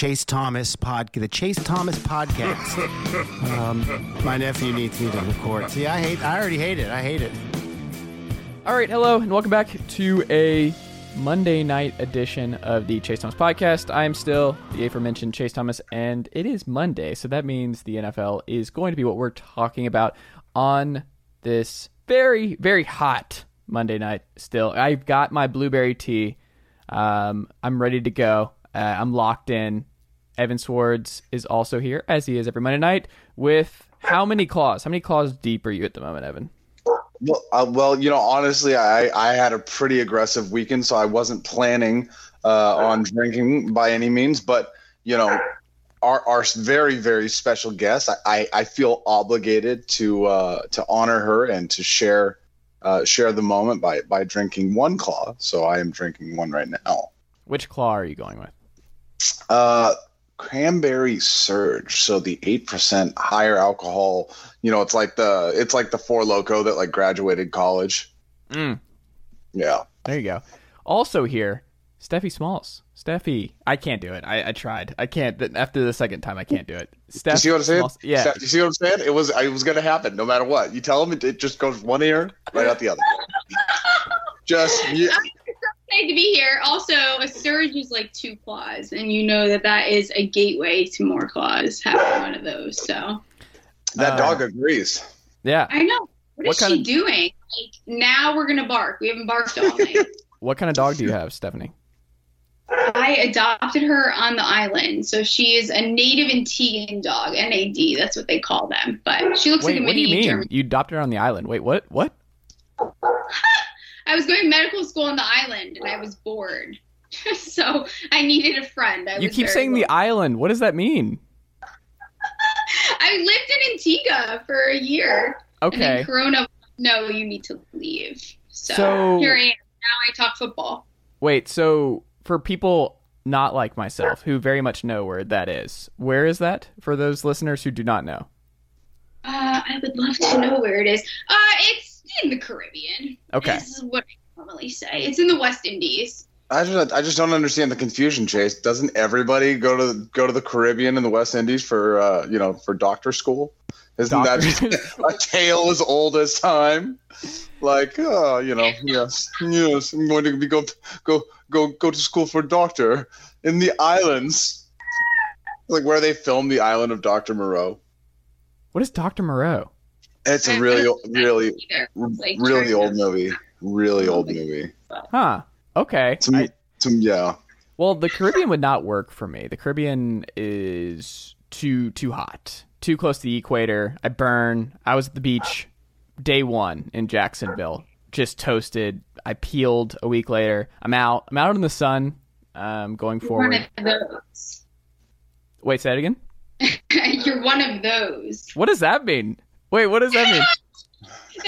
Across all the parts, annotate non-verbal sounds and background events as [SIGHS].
Chase Thomas pod, the Chase Thomas podcast. [LAUGHS] um, my nephew needs me to record. See, I hate. I already hate it. I hate it. All right, hello, and welcome back to a Monday night edition of the Chase Thomas podcast. I am still the aforementioned Chase Thomas, and it is Monday, so that means the NFL is going to be what we're talking about on this very, very hot Monday night. Still, I've got my blueberry tea. Um, I'm ready to go. Uh, I'm locked in. Evan Sowards is also here, as he is every Monday night, with how many claws? How many claws deep are you at the moment, Evan? Well, uh, well, you know, honestly, I, I had a pretty aggressive weekend, so I wasn't planning uh, on drinking by any means. But you know, our our very very special guest, I, I, I feel obligated to uh, to honor her and to share uh, share the moment by by drinking one claw. So I am drinking one right now. Which claw are you going with? Uh, cranberry surge. So the eight percent higher alcohol. You know, it's like the it's like the Four Loko that like graduated college. Mm. Yeah. There you go. Also here, Stephie Smalls. Stephie, I can't do it. I, I tried. I can't. After the second time, I can't do it. Steph you see what I'm saying? Smalls- yeah. Steph, you see what I'm saying? It was it was gonna happen no matter what. You tell them it, it just goes one ear right out the other. just you, excited to be here. Also, a surge is like two claws, and you know that that is a gateway to more claws. Having one of those, so that Uh, dog agrees. Yeah. I know. What What is she of- doing? Like now we're gonna bark. We haven't barked all night. [LAUGHS] What kind of dog do you have, Stephanie? I adopted her on the island, so she is a native Antiguan dog. NAD, that's what they call them. But she looks Wait, like a what do you mean? German. You adopted her on the island. Wait, what? What? [LAUGHS] I was going to medical school on the island, and I was bored, [LAUGHS] so I needed a friend. I You keep saying the island. What does that mean? [LAUGHS] I lived in Antigua for a year. And Okay. then Corona, no, you need to leave. So, So- here I am. Now I talk football. Wait, so for people not like myself who very much know where that is, where is that for those listeners who do not know? Uh, I would love to know where it is. Uh, it's in the Caribbean. Okay. This is what I normally say. It's in the West Indies. I just I just don't understand the confusion, Chase. Doesn't everybody go to go to the Caribbean and the West Indies for uh, you know for doctor school? Isn't that Doctor- just [LAUGHS] a tale as old as time? Like, oh, you know, yes, yes, I'm going to be go go go go to school for doctor in the islands, like where they filmed the island of Doctor Moreau. What is Dr. Moreau? It's a really, really. Like, really old movie. Really old movie. Huh. Okay. Some, I- some, yeah. well, the Caribbean would not work for me. The Caribbean is too too hot, too close to the equator. I burn. I was at the beach day one in Jacksonville, just toasted. I peeled a week later. I'm out. I'm out in the sun. Um, going You're one forward. of those. Wait, say it again. [LAUGHS] You're one of those. What does that mean? Wait, what does that mean? [LAUGHS]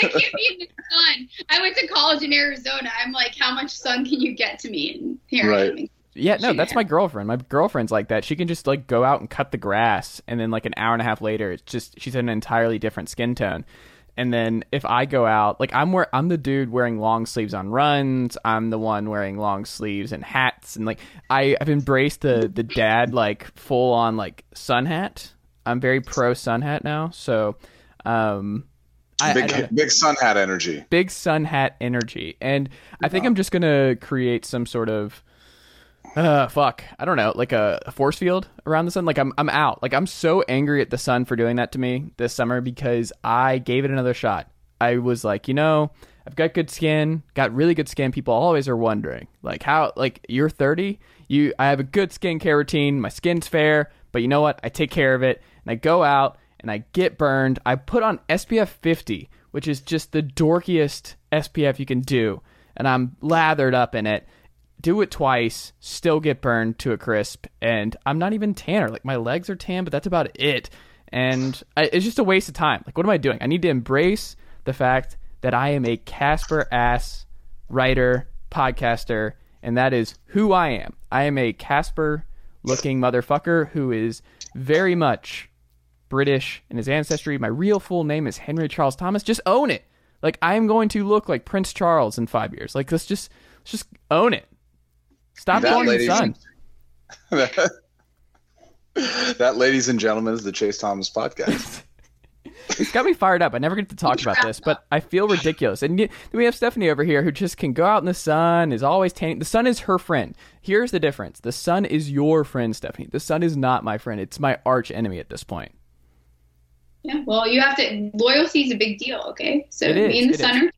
That can't be in the sun. I went to college in Arizona. I'm like, how much sun can you get to me? And here I am. Yeah, no, that's my girlfriend. My girlfriend's like that. She can just like go out and cut the grass, and then like an hour and a half later, it's just she's an entirely different skin tone. And then if I go out, like I'm where I'm the dude wearing long sleeves on runs. I'm the one wearing long sleeves and hats, and like I I've embraced the the dad like full on like sun hat. I'm very pro sun hat now. So, um, I, I Big, don't big sun hat energy. big sun hat energy. And i think i'm just gonna create some sort of uh fuck. I don't know like a, a force field around the sun. Like i'm i'm out. Like i'm so angry at the sun for doing that to me this summer because i gave it another shot. I was like you know i've got good skin got really good skin. People always are wondering like how like you're 30 you i have a good skincare routine. My skin's fair. But you know what? I take care of it and i go out and I get burned. I put on SPF 50, which is just the dorkiest SPF you can do, and I'm lathered up in it. Do it twice, still get burned to a crisp, and I'm not even tanner. Like my legs are tan, but that's about it. And I, it's just a waste of time. Like, what am I doing? I need to embrace the fact that I am a Casper ass writer, podcaster, and that is who I am. I am a Casper looking motherfucker who is very much British in his ancestry. My real full name is Henry Charles Thomas. Just own it. Like I am going to look like Prince Charles in five years. Like let's just let's just own it. Stop That, going to the ladies sun. and- [LAUGHS] that, ladies and gentlemen, is the Chase Thomas podcast. [LAUGHS] It's got me fired up. I never get to talk about this, but I feel ridiculous. And we have Stephanie over here who just can go out in the sun, is always tanning. The sun is her friend. Here's the difference: the sun is your friend, Stephanie. The sun is not my friend. It's my arch enemy at this point. Yeah, well, you have to. Loyalty is a big deal, okay? So It is, me and the it sun are,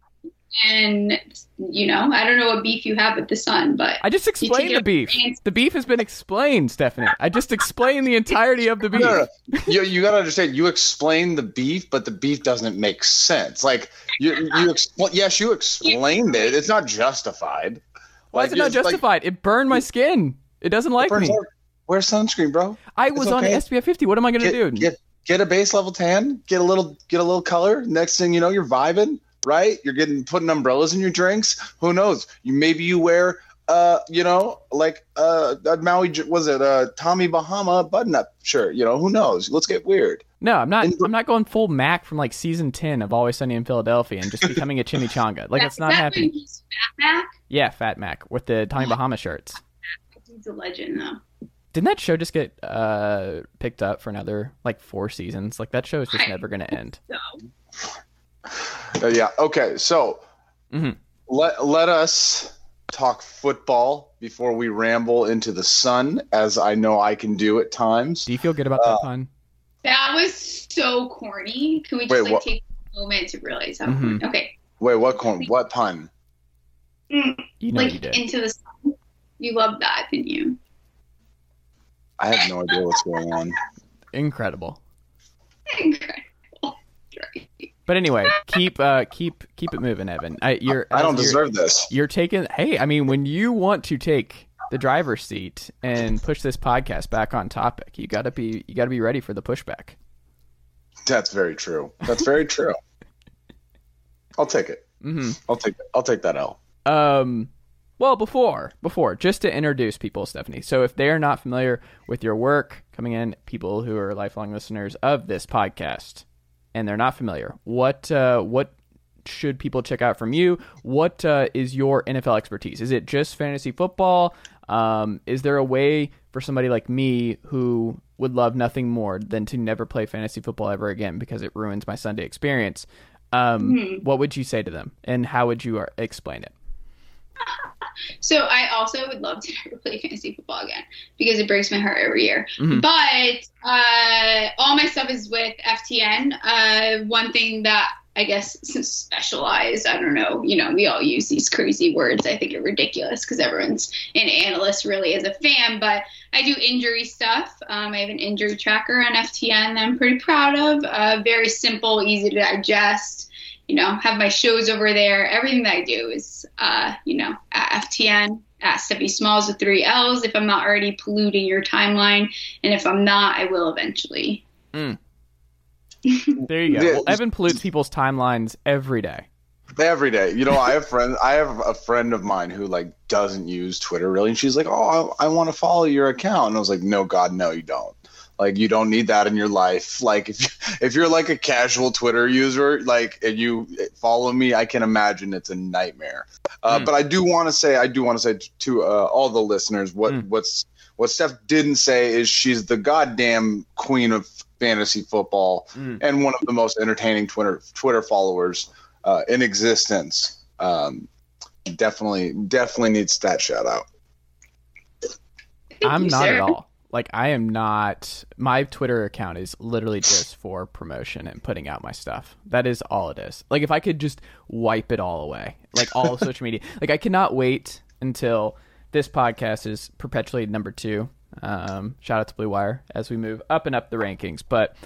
and you know, I don't know what beef you have with the sun, but I just explained the beef. it- The beef has been explained, Stephanie. I just explained the entirety of the beef. No, no, no. You, you got to understand. You explain the beef, but the beef doesn't make sense. Like you, you expl- Yes, you explained it. It's not justified. Why is it not it's like- justified? it burned my skin. It doesn't like Burns me. out. Wear sunscreen, bro. I was on okay. SPF 50. What am I going to do? Get, get get a base level tan. Get a little get a little color. Next thing you know, you're vibing. Right? You're getting putting umbrellas in your drinks. Who knows? You maybe you wear uh you know like uh a Maui J- was it uh Tommy Bahama button up shirt. You know who knows? Let's get weird. No, I'm not. And- I'm not going full Mac from like season ten of Always Sunny in Philadelphia and just [LAUGHS] becoming a chimichanga. Like it's not that happening. fat back? Yeah, Fat Mac with the Tommy Bahama shirts. He's a legend, though. Didn't that show just get uh picked up for another like four seasons? Like that show is just never going to end. So Uh, yeah. Okay. So Mhm. let let us talk football before we ramble into the sun, as I know I can do at times. Do you feel good about that pun? that was so corny. Can we just Wait, like what- take a moment to realize how? Mhm. corny- Okay, Wait, what corn? What pun? Mm, You know like you did. into the sun. You love that, didn't you? I have no idea what's going on. Incredible. Incredible. Right. But anyway, keep uh keep keep it moving, Evan. I, you're I don't you're- deserve this. You're taking. Hey, I mean, when you want to take the driver's seat and push this podcast back on topic, you gotta be you gotta be ready for the pushback. That's very true. That's very true. [LAUGHS] I'll take it. Mm-hmm. I'll take. I'll take that L. Um, well, before before just to introduce people, Stephanie. So if they are not familiar with your work, coming in, people who are lifelong listeners of this podcast, and they're not familiar, what uh, what should people check out from you? What uh, is your NFL expertise? Is it just fantasy football? Um, is there a way for somebody like me who would love nothing more than to never play fantasy football ever again because it ruins my Sunday experience? Um, Mhm. What would you say to them, and how would you uh, explain it? So I also would love to never play fantasy football again because it breaks my heart every year. Mhm. But uh, all my stuff is with FTN. Uh, one thing that I guess specialized, I don't know, you know, we all use these crazy words. I think are ridiculous because everyone's an analyst really is a fan. But I do injury stuff. Um, I have an injury tracker on FTN that I'm pretty proud of. Uh, very simple, easy to digest you know, have my shows over there. Everything that I do is, uh, you know, at FTN, at Stephanie Smalls with three L's. If I'm not already polluting your timeline, and if I'm not, I will eventually. [LAUGHS] There you go. Well, Evan pollutes people's timelines every day. Every day, you know, I have friends. I have a friend of mine who like doesn't use Twitter really, and she's like, "Oh, I, I want to follow your account," and I was like, "No, God, no, you don't. Like, you don't need that in your life. Like, if you, if you're like a casual Twitter user, like, and you follow me, I can imagine it's a nightmare. Uh, Mm. But I do want to say, I do want to say to uh, all the listeners, what Mm. what's what Steph didn't say is she's the goddamn queen of fantasy football Mm. and one of the most entertaining Twitter Twitter followers uh, in existence. Um, definitely, definitely needs that shout out. Thank I'm you, not sir. at all. Like I am not. My Twitter account is literally just for promotion and putting out my stuff. That is all it is. Like if I could just wipe it all away, like all social media. Like I cannot wait until this podcast is perpetually number two. Um, shout out to Blue Wire as we move up and up the rankings, but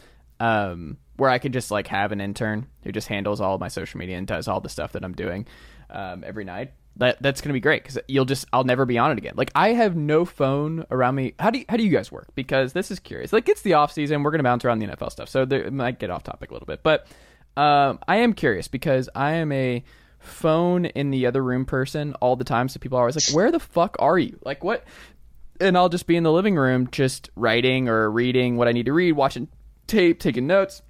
um, where I can just like have an intern who just handles all of my social media and does all the stuff that I'm doing um, every night. That that's gonna be great because you'll just I'll never be on it again. Like I have no phone around me. How do you, how do you guys work? Because this is curious. Like it's the off season, we're gonna bounce around the NFL stuff, so there, it might get off topic a little bit. But um, I am curious because I am a phone in the other room person all the time. So people are always like, "Where the fuck are you? Like what?" And I'll just be in the living room, just writing or reading what I need to read, watching tape, taking notes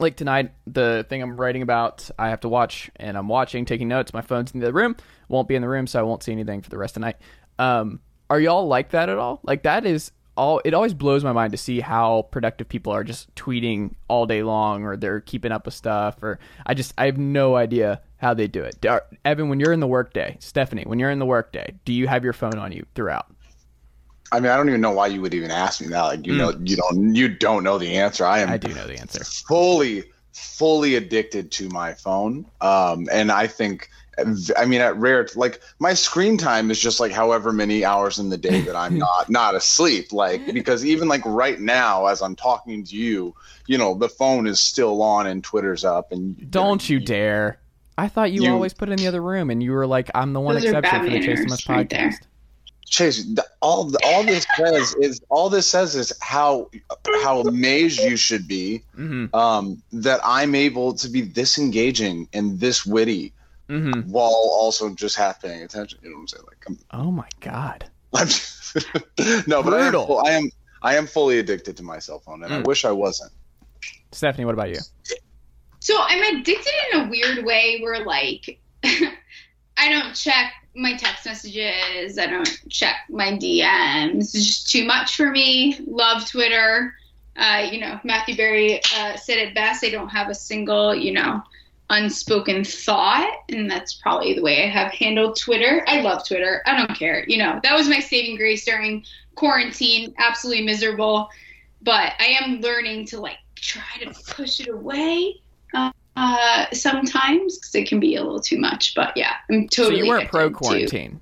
like tonight, the thing I'm writing about, I have to watch, and I'm watching, taking notes. My phone's in the room, won't be in the room, so I won't see anything for the rest of the night. Um, are y'all like that at all? Like that is all it always blows my mind to see how productive people are just tweeting all day long or they're keeping up with stuff or I just I have no idea how they do it. Evan, when you're in the workday, Stephanie, when you're in the workday, do you have your phone on you throughout? I mean, I don't even know why you would even ask me that. Like, you know, you don't, you don't know the answer. I am Hmm. I do know the answer. fully, fully addicted to my phone. Um, and I think, I mean, at rare, like my screen time is just like however many hours in the day that I'm [LAUGHS] not not asleep. Like because even like right now, as I'm talking to you, you know, the phone is still on and Twitter's up. And Don't you dare. I thought you, You- always put it in the other room and you were like, I'm the one exception for the bad Chase manners Thomas right podcast. Chase, th- all all this says is all this says is how how amazed you should be hmm um, that I'm able to be this engaging and this witty hmm while also just half paying attention. You know what I'm saying? Like, I'm, Oh my god. I'm [LAUGHS] no, but I am, full- I am I am fully addicted to my cell phone, and I Mm. wish I wasn't. Stephanie, what about you? So I'm addicted in a weird way where like [LAUGHS] I don't check my text messages, I don't check my DMs. It's just too much for me. Love Twitter. Uh, you know, Matthew Berry uh, said it best. I don't have a single, you know, unspoken thought, and that's probably the way I have handled Twitter. I love Twitter. I don't care. You know, that was my saving grace during quarantine. Absolutely miserable, but I am learning to like try to push it away uh, sometimes because it can be a little too much. But yeah, I'm totally. so you weren't pro to- quarantine.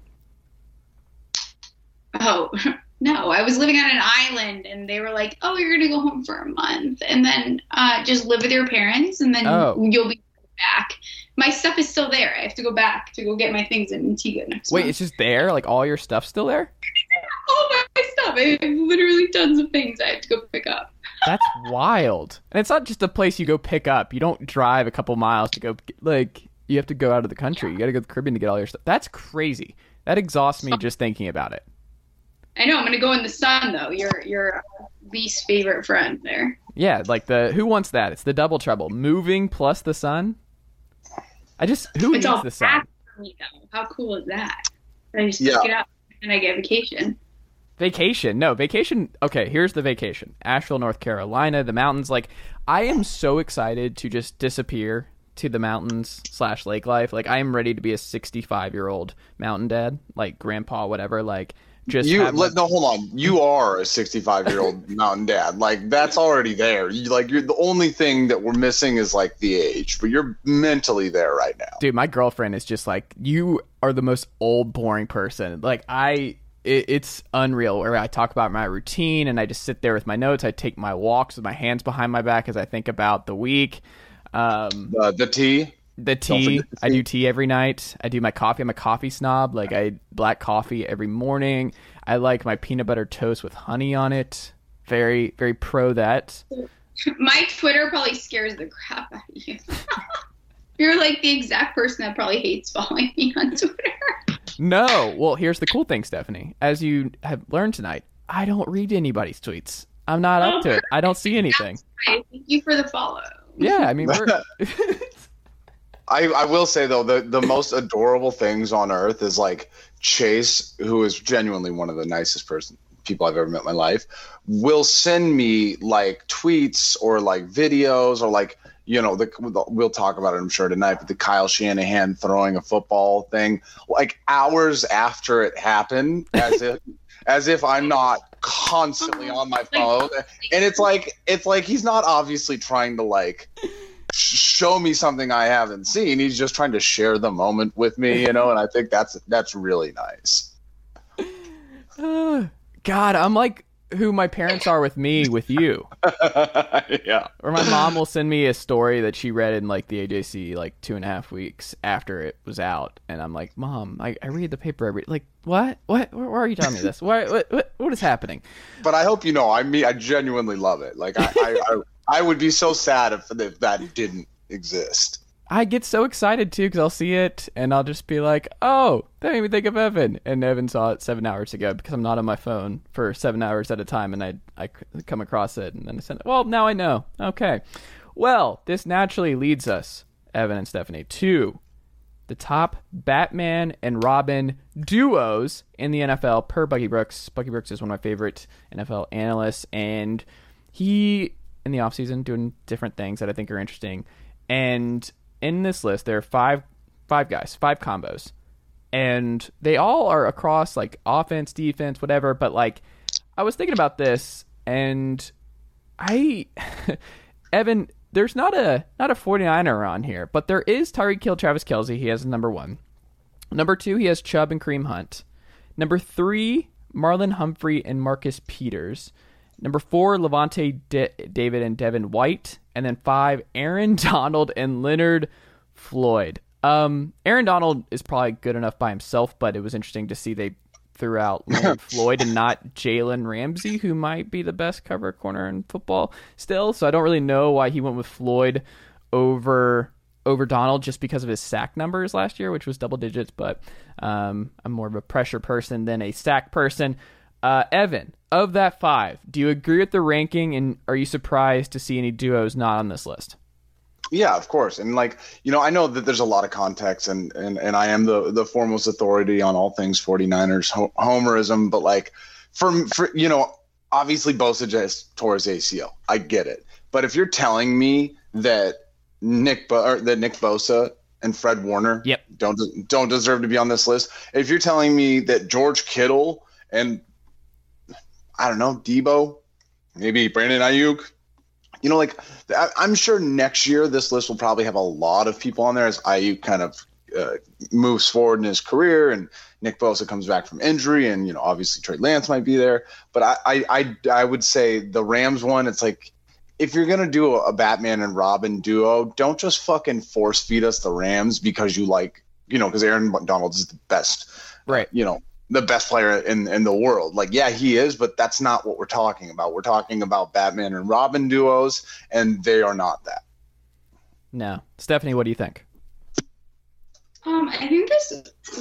Oh [LAUGHS] no, I was living on an island, and they were like, "Oh, you're gonna go home for a month, and then uh, just live with your parents, and then Oh. you'll be back." My stuff is still there. I have to go back to go get my things in Antigua next Wait, month. it's just there? Like all your stuff's still there? [LAUGHS] all my stuff. I have literally tons of things I have to go pick up. That's wild. And it's not just a place you go pick up. You don't drive a couple miles to go like you have to go out of the country. You got to go to the Caribbean to get all your stuff. That's crazy. That exhausts me just thinking about it. I know I'm gonna go in the sun though. Your your least favorite friend there. Yeah, like the who wants that? It's the double trouble. Moving plus the sun. I just who It's needs all the sun? back for me though. How cool is that? I just Yeah. pick it up and I get vacation. Vacation. No, vacation. Okay, here's the vacation. Asheville, North Carolina, the mountains. Like, I am so excited to just disappear to the mountains slash lake life. Like, I am ready to be a 65 year old mountain dad, like grandpa, whatever. Like, just You let, no, hold on. You are a 65 year old [LAUGHS] mountain dad. Like that's already there. You like you're the only thing that we're missing is like the age, but you're mentally there right now. dude my girlfriend is just like you are the most old boring person like i it, it's unreal where i talk about my routine and i just sit there with my notes. I take my walks with my hands behind my back as i think about the week. Um Uh, the tea. the Don't tea. the i tea. do tea every night. I do my coffee. I'm a coffee snob. Like i black coffee every morning. I like my peanut butter toast with honey on it. Very very pro that. My Twitter probably scares the crap out of you. [LAUGHS] You're like the exact person that probably hates following me on Twitter. No. Well, here's the cool thing, Stephanie. As you have learned tonight, I don't read anybody's tweets. I'm not up to it. I don't see anything. [LAUGHS] Hi, Thank you for the follow. Yeah, I mean, we're [LAUGHS] [LAUGHS] I, I will say though the the most adorable things on earth is like Chase, who is genuinely one of the nicest person people I've ever met in my life, will send me like tweets or like videos or like you know the we'll talk about it I'm sure tonight, but the Kyle Shanahan throwing a football thing like hours after it happened, as if [LAUGHS] as if I'm not constantly on my phone, and it's like it's like he's not obviously trying to like show me something I haven't seen. He's just trying to share the moment with me, you know, and I think that's that's really nice. [SIGHS] God, I'm like who my parents are with me with you. [LAUGHS] yeah. Or my mom will send me a story that she read in like the AJC like two and a half weeks after it was out, and I'm like, Mom, I, I read the paper every like what what why are you telling me this? Why what what, what is happening? But I hope you know, I mean, I genuinely love it. Like I, I, I, I would be so sad if, if that didn't exist. I get so excited too because I'll see it and I'll just be like, "Oh, that made me think of Evan." And Evan saw it seven hours ago because I'm not on my phone for seven hours at a time, and I I come across it and then I send it. Well, now I know. Okay, well, this naturally leads us, Evan and Stephanie, to the top Batman and Robin duos in the NFL per Bucky Brooks. Bucky Brooks is one of my favorite NFL analysts, and he in the offseason doing different things that I think are interesting. And in this list, there are five five guys, five combos. And they all are across like offense, defense, whatever, but like I was thinking about this and I [LAUGHS] Evan, there's not a not a 49er on here, but there is Tyreek Hill, Travis Kelce. He has number one. Number two, he has Chubb and Kareem Hunt. Number three, Marlon Humphrey and Marcus Peters. Number four, Lavonte D- David and Devin White. And then five, Aaron [LAUGHS] Donald and Leonard Floyd. Um, Aaron Donald is probably good enough by himself, but it was interesting to see they threw out [LAUGHS] Leonard Floyd and not Jalen Ramsey, who might be the best cover corner in football still. So I don't really know why he went with Floyd over over Donald just because of his sack numbers last year, which was double digits. But um, I'm more of a pressure person than a sack person. Uh, Evan, of that five, do you agree with the ranking, and are you surprised to see any duos not on this list? Yeah, of course. And like, you know, I know that there's a lot of context and and, and I am the the foremost authority on all things 49ers ho- homerism, but like for for you know, obviously Bosa just tore his ACL. I get it. But if you're telling me that Nick Bo- or that Nick Bosa and Fred Warner yep. don't don't deserve to be on this list, if you're telling me that George Kittle and I don't know, Deebo, maybe Brandon Aiyuk. you know, like I'm sure next year this list will probably have a lot of people on there as Aiyuk kind of uh, moves forward in his career and Nick Bosa comes back from injury and you know obviously Trey Lance might be there. But I I I, I would say the Rams one, it's like if you're gonna do a, a Batman and Robin duo, don't just fucking force feed us the Rams because you like you know because Aaron Donald is the best, right? You know the best player in in the world. Like, yeah, he is, but that's not what we're talking about. We're talking about Batman and Robin duos, and they are not that. No, Stephanie, what do you think? Um, I think this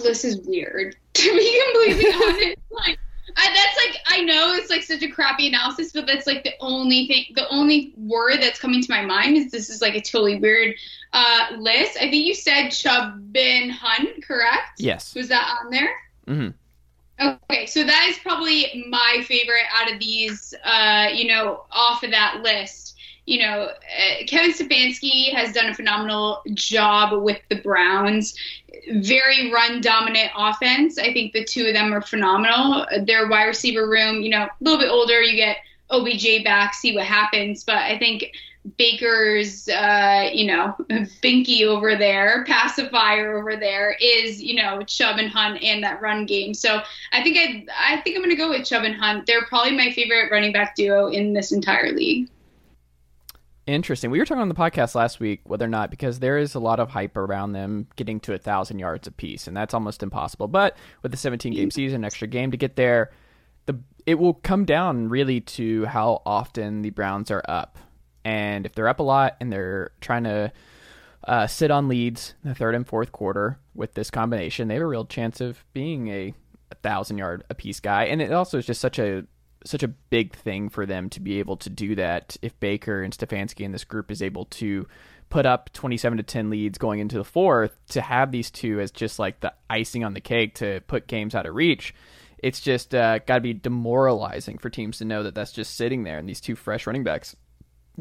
list is weird. [LAUGHS] To be completely [LAUGHS] honest, like I, that's like I know it's like such a crappy analysis, but that's like the only thing, the only word that's coming to my mind is this is like a totally weird uh, list. I think you said Chubbin Hunt, correct? Yes. Was that on there? Mm-hmm. Okay, so that is probably my favorite out of these, uh, you know, off of that list. You know, uh, Kevin Stefanski has done a phenomenal job with the Browns. Very run dominant offense. I think the two of them are phenomenal. Their wide receiver room, you know, a little bit older, you get OBJ back, see what happens. But I think Baker's, uh, you know, binky over there, pacifier over there is, you know, Chubb and Hunt and that run game. So I think I, I think I'm going to go with Chubb and Hunt. They're probably my favorite running back duo in this entire league. Interesting. We were talking on the podcast last week whether or not because there is a lot of hype around them getting to a thousand yards apiece, and that's almost impossible. But with the 17 game season, extra game to get there, the it will come down really to how often the Browns are up. And if they're up a lot and they're trying to uh, sit on leads in the third and fourth quarter with this combination, they have a real chance of being a, a thousand yard a piece guy. And it also is just such a such a big thing for them to be able to do that. If Baker and Stefanski and this group is able to put up 27 to 10 leads going into the fourth, to have these two as just like the icing on the cake to put games out of reach it's just uh, got to be demoralizing for teams to know that that's just sitting there and these two fresh running backs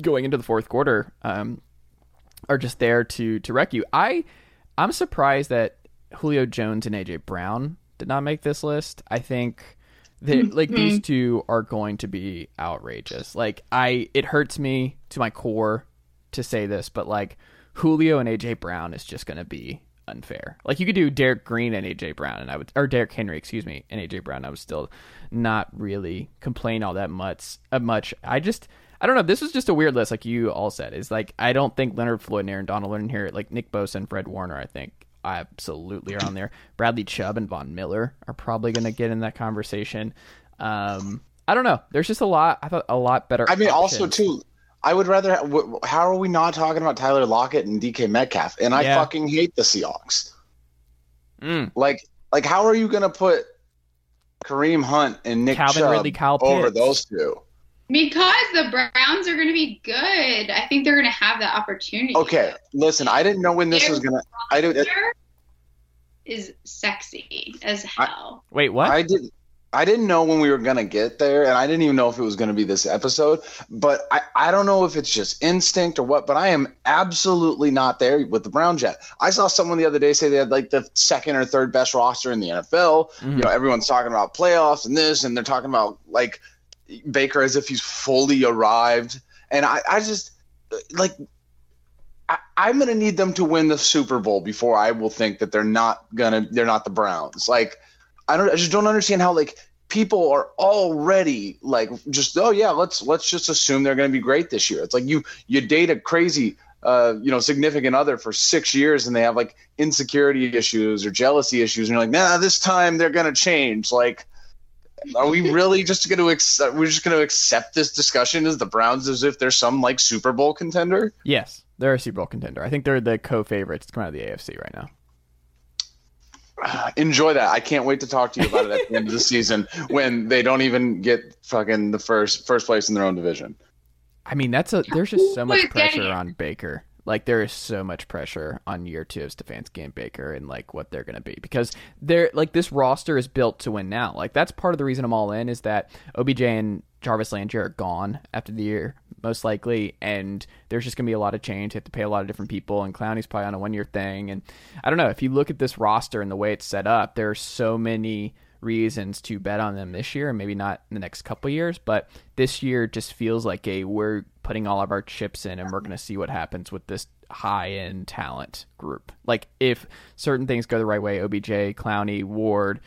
going into the fourth quarter um, are just there to to wreck you. I I'm surprised that Julio Jones and AJ Brown did not make this list. I think that like these two are going to be outrageous. Like I it hurts me to my core to say this, but like Julio and AJ Brown is just going to be unfair. Like you could do Derek Green and AJ Brown, and I would, or Derek Henry, excuse me, and AJ Brown. I would still not really complain all that much. Uh, much. I just, I don't know. This is just a weird list, like you all said. Is like I don't think Leonard Floyd and Aaron Donald are in here. Like Nick Bosa and Fred Warner, I think absolutely are on there. Bradley Chubb and Von Miller are probably going to get in that conversation. Um, I don't know. There's just a lot. I thought a lot better. I mean, options. also too. I would rather. How are we not talking about Tyler Lockett and DK Metcalf? And I Yeah. fucking hate the Seahawks. Mm. Like, like how are you going to put Kareem Hunt and Nick Calvin Chubb Ridley, Kyle over Pitts. those two? Because the Browns are going to be good. I think they're going to have that opportunity. Okay, listen. I didn't know when this was gonna. I didn't. is sexy as hell. Wait, what? I didn't. I didn't know when we were gonna get there, and I didn't even know if it was gonna be this episode. But I, I don't know if it's just instinct or what. But I am absolutely not there with the Browns yet. I saw someone the other day say they had like the second or third best roster in the NFL. Mhm. You know, everyone's talking about playoffs and this, and they're talking about like Baker as if he's fully arrived. And I, I just like I, I'm gonna need them to win the Super Bowl before I will think that they're not gonna they're not the Browns. Like I don't I just don't understand how like people are already like just oh yeah let's let's just assume they're gonna be great this year. It's like you you date a crazy uh, you know, significant other for six years and they have like insecurity issues or jealousy issues, and you're like, nah, this time they're gonna change. Like, are we really just gonna accept? We're just gonna accept this discussion as the Browns as if they're some like Super Bowl contender? yes, they're a Super Bowl contender. I think they're the co-favorites to come out of the AFC right now. [SIGHS] Enjoy that. I can't wait to talk to you about it at the end of the season [LAUGHS] when they don't even get fucking the first first place in their own division. I mean, that's a there's just so much pressure on Baker. Like there is so much pressure on year two of Stefanski and Baker and like what they're gonna be because they're like this roster is built to win now. Like that's part of the reason I'm all in is that OBJ and Jarvis Landry are gone after the year most likely, and there's just gonna be a lot of change. Have to pay a lot of different people, and Clowney's probably on a one year thing. And I don't know if you look at this roster and the way it's set up, there are so many reasons to bet on them this year and maybe not in the next couple years but this year just feels like a we're putting all of our chips in and we're going to see what happens with this high end talent group. Like if certain things go the right way obj clowney ward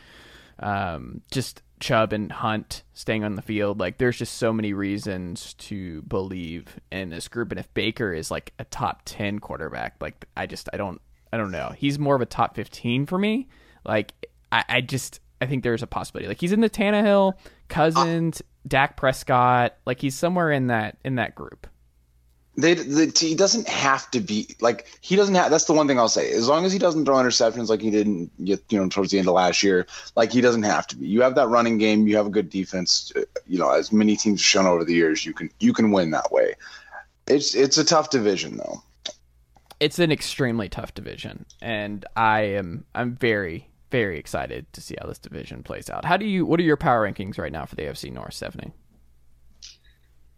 um, just chubb and hunt staying on the field like there's just so many reasons to believe in this group. And if baker is like a top 10 quarterback like i just i don't i don't know. He's more of a top 15 for me. Like i, I just I think there's a possibility. Like he's in the Tannehill, Cousins, Dak Prescott. Like he's somewhere in that in that group. They, the, he doesn't have to be like he doesn't have. That's the one thing I'll say. As long as he doesn't throw interceptions like he didn't, you know, towards the end of last year, like he doesn't have to be. You have that running game. You have a good defense. uh, You know, as many teams have shown over the years, you can you can win that way. It's it's a tough division though. It's an extremely tough division, and I am I'm very very excited to see how this division plays out. How do you? What are your power rankings right now for the AFC North, Stephanie?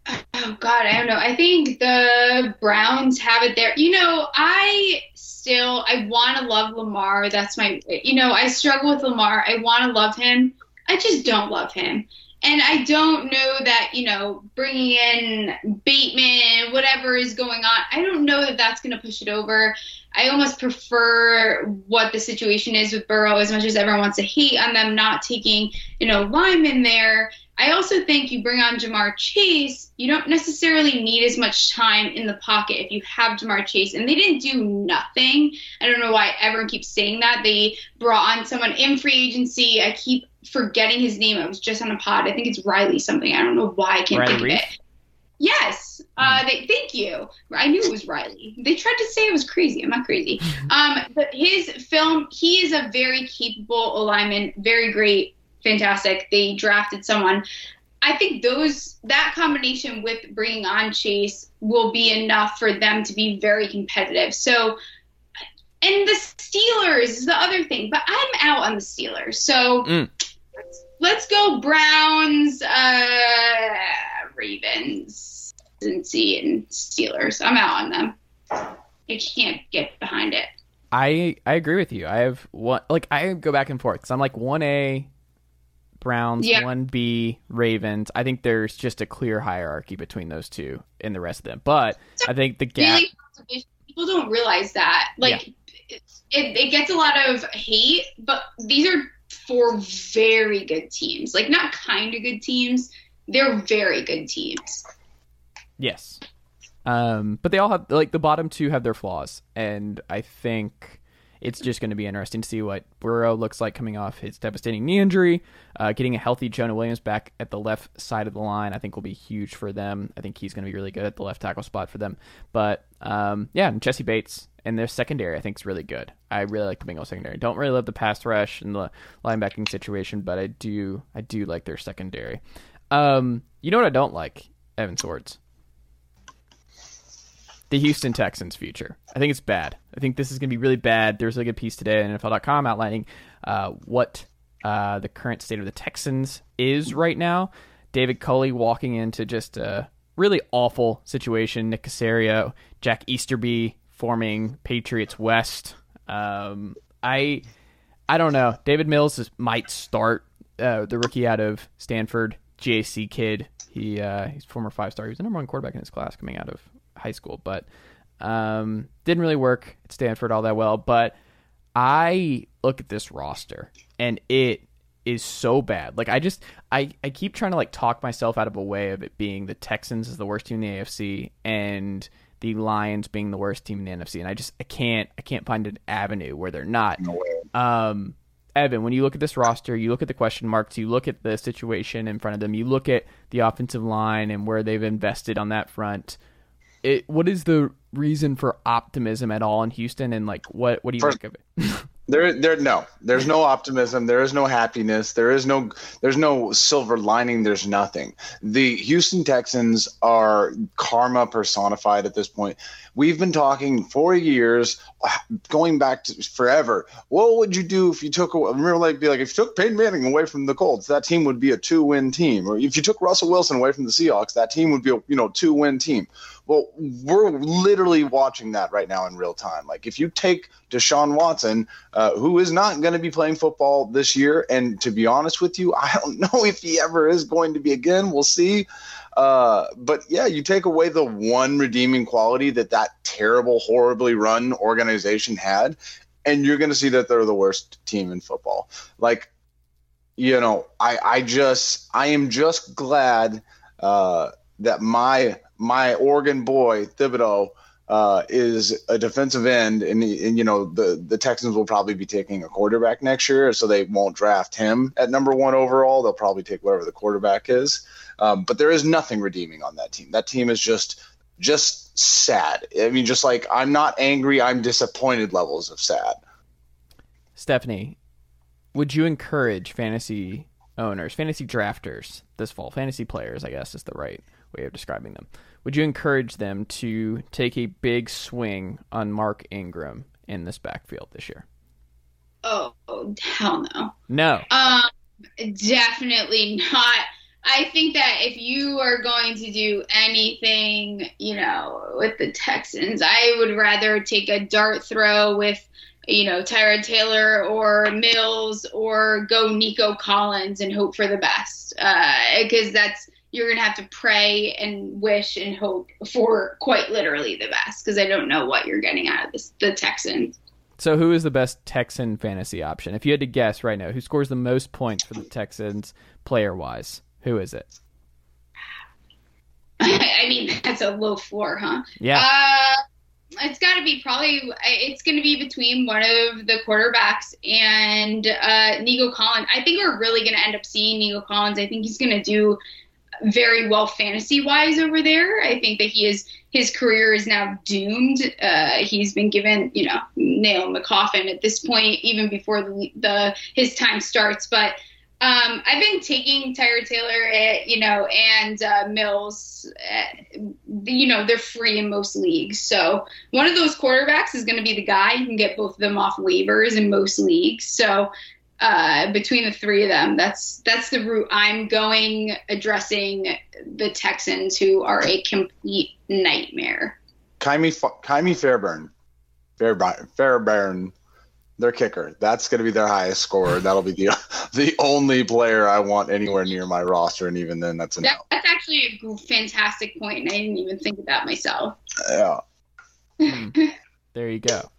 Oh God, I don't know. I think the Browns have it there. You know, I still I want to love Lamar. That's my. You know, I struggle with Lamar. I want to love him. I just don't love him. And I don't know that, you know, bringing in Bateman, whatever is going on, I don't know that that's going to push it over. I almost prefer what the situation is with Burrow as much as everyone wants to hate on them not taking, you know, linemen there. I also think you bring on Ja'Marr Chase, you don't necessarily need as much time in the pocket if you have Ja'Marr Chase. And they didn't do nothing. I don't know why everyone keeps saying that. They brought on someone in free agency. I keep forgetting his name. I was just on a pod. I think it's Riley something. I don't know why I can't Riley think Reiff? of it. Yes. Uh, they, thank you. I knew it was Riley. They tried to say it was crazy. I'm not crazy. [LAUGHS] Um, but his film, he is a very capable lineman, very great, fantastic. They drafted someone. I think those that combination with bringing on Chase will be enough for them to be very competitive. So, and the Steelers is the other thing, but I'm out on the Steelers. So Mm. let's, let's go Browns, uh, Ravens, and see and Steelers. I'm out on them. I can't get behind it. I I agree with you. I have one like I go back and forth because I'm like one A Browns, Yeah. one B Ravens. I think there's just a clear hierarchy between those two and the rest of them. But I think the gap. Really, people don't realize that. Like, it, it, it gets a lot of hate, but these are four very good teams. Like, not kind of good teams. They're very good teams. Yes. Um, but they all have like the bottom two have their flaws, and I think it's just going to be interesting to see what Burrow looks like coming off his devastating knee injury. Uh, getting a healthy Jonah Williams back at the left side of the line, I think, will be huge for them. I think he's going to be really good at the left tackle spot for them. But um, yeah, and Jessie Bates and their secondary, I think, is really good. I really like the Bengals secondary. Don't really love the pass rush and the linebacking situation, but I do, I do like their secondary. Um, you know what I don't like? Evan Sowards. the Houston Texans' future. I think it's bad. I think this is going to be really bad. There's like a good piece today on NFL.com outlining uh, what uh, the current state of the Texans is right now. David Culley walking into just a really awful situation. Nick Caserio, Jack Easterby forming Patriots West. Um, I I don't know. Davis Mills is, might start uh, the rookie out of Stanford, GAC kid. He uh, he's former five star. He was the number one quarterback in his class coming out of high school, but um, didn't really work at Stanford all that well. But I look at this roster and it is so bad. Like I just I, I keep trying to like talk myself out of a way of it being the Texans is the worst team in the AFC and the Lions being the worst team in the NFC. And I just I can't I can't find an avenue where they're not. No. Um Evan, when you look at this roster, you look at the question marks, you look at the situation in front of them, you look at the offensive line and where they've invested on that front. It, what is the reason for optimism at all in Houston, and like what what do you First- think of it? [LAUGHS] There, there, no. There's no [LAUGHS] optimism. There is no happiness. There is no, there's no silver lining. There's nothing. The Houston Texans are karma personified at this point. We've been talking for years, going back to forever. What would you do if you took? Remember, like, be like, if you took Peyton Manning away from the Colts, that team would be a two-win team. Or if you took Russell Wilson away from the Seahawks, that team would be a you know two-win team. Well, we're literally watching that right now in real time. Like, if you take Deshaun Watson, uh, who is not going to be playing football this year, and to be honest with you, [LAUGHS] I don't know if he ever is going to be again. We'll see. Uh, but yeah, you take away the one redeeming quality that that terrible, horribly run organization had, and you're going to see that they're the worst team in football. Like, you know, I, I just, I am just glad uh, that my my Oregon boy Thibodeaux uh, is a defensive end, and, and you know the the Texans will probably be taking a quarterback next year, so they won't draft him at number one overall. They'll probably take whatever the quarterback is. Um, but there is nothing redeeming on that team. That team is just just sad. I mean, just like I'm not angry, I'm disappointed levels of sad. Stephanie, would you encourage fantasy owners, fantasy drafters this fall, fantasy players, I guess is the right way of describing them? Would you encourage them to take a big swing on Mark Ingram in this backfield this year? Oh, hell no. No. Um, definitely not. I think that if you are going to do anything, you know, with the Texans, I would rather take a dart throw with, you know, Tyrod Taylor or Mills or go Nico Collins and hope for the best. Because that's, you're going to have to pray and wish and hope for quite literally the best. Because I don't know what you're getting out of this, the Texans. So who is the best Texan fantasy option? If you had to guess right now, who scores the most points for the Texans player wise? Who is it? [LAUGHS] I mean, that's a low floor, huh? Yeah. Uh, it's got to be probably it's going to be between one of the quarterbacks and uh, Nico Collins. I think we're really going to end up seeing Nico Collins. I think he's going to do very well fantasy wise over there. I think that he is his career is now doomed. Uh, he's been given you know nail in the coffin at this point, even before the, the his time starts. But um, I've been taking Tyrod Taylor, at, you know, and uh, Mills. Uh, you know, they're free in most leagues. So one of those quarterbacks is going to be the guy. You can get both of them off waivers in most leagues. So uh, between the three of them, that's that's the route I'm going, addressing the Texans, who are a complete nightmare. Ka'imi, Ka'imi Fairbairn, Fairbairn, Fairbairn, their kicker. That's going to be their highest scorer. [LAUGHS] That'll be the the only player I want anywhere near my roster, and even then, that's a That, no. that's actually a fantastic point, and I didn't even think of that myself. Yeah. [LAUGHS] There you go.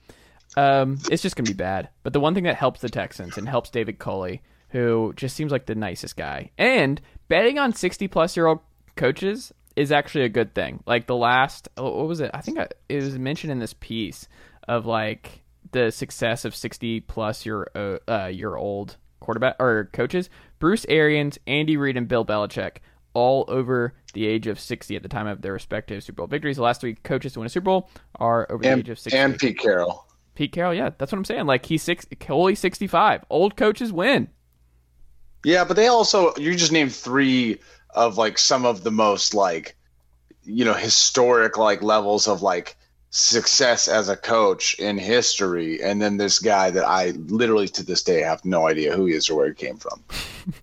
Um, it's just gonna be bad. But the one thing that helps the Texans and helps David Culley, who just seems like the nicest guy, and betting on sixty plus year old coaches is actually a good thing. Like the last, oh, what was it? I think I, it was mentioned in this piece of like the success of sixty plus year uh, uh, year old quarterback or coaches. Bruce Arians, Andy Reid, and Bill Belichick all over the age of 60 at the time of their respective Super Bowl victories. The last three coaches to win a Super Bowl are over the And, age of 60. and Pete Carroll. Pete Carroll, yeah, that's what I'm saying. Like he's six, Culley 65. Old coaches win. Yeah, but they also you just named three of like some of the most like you know historic like levels of like success as a coach in history, and then this guy that I literally to this day have no idea who he is or where he came from.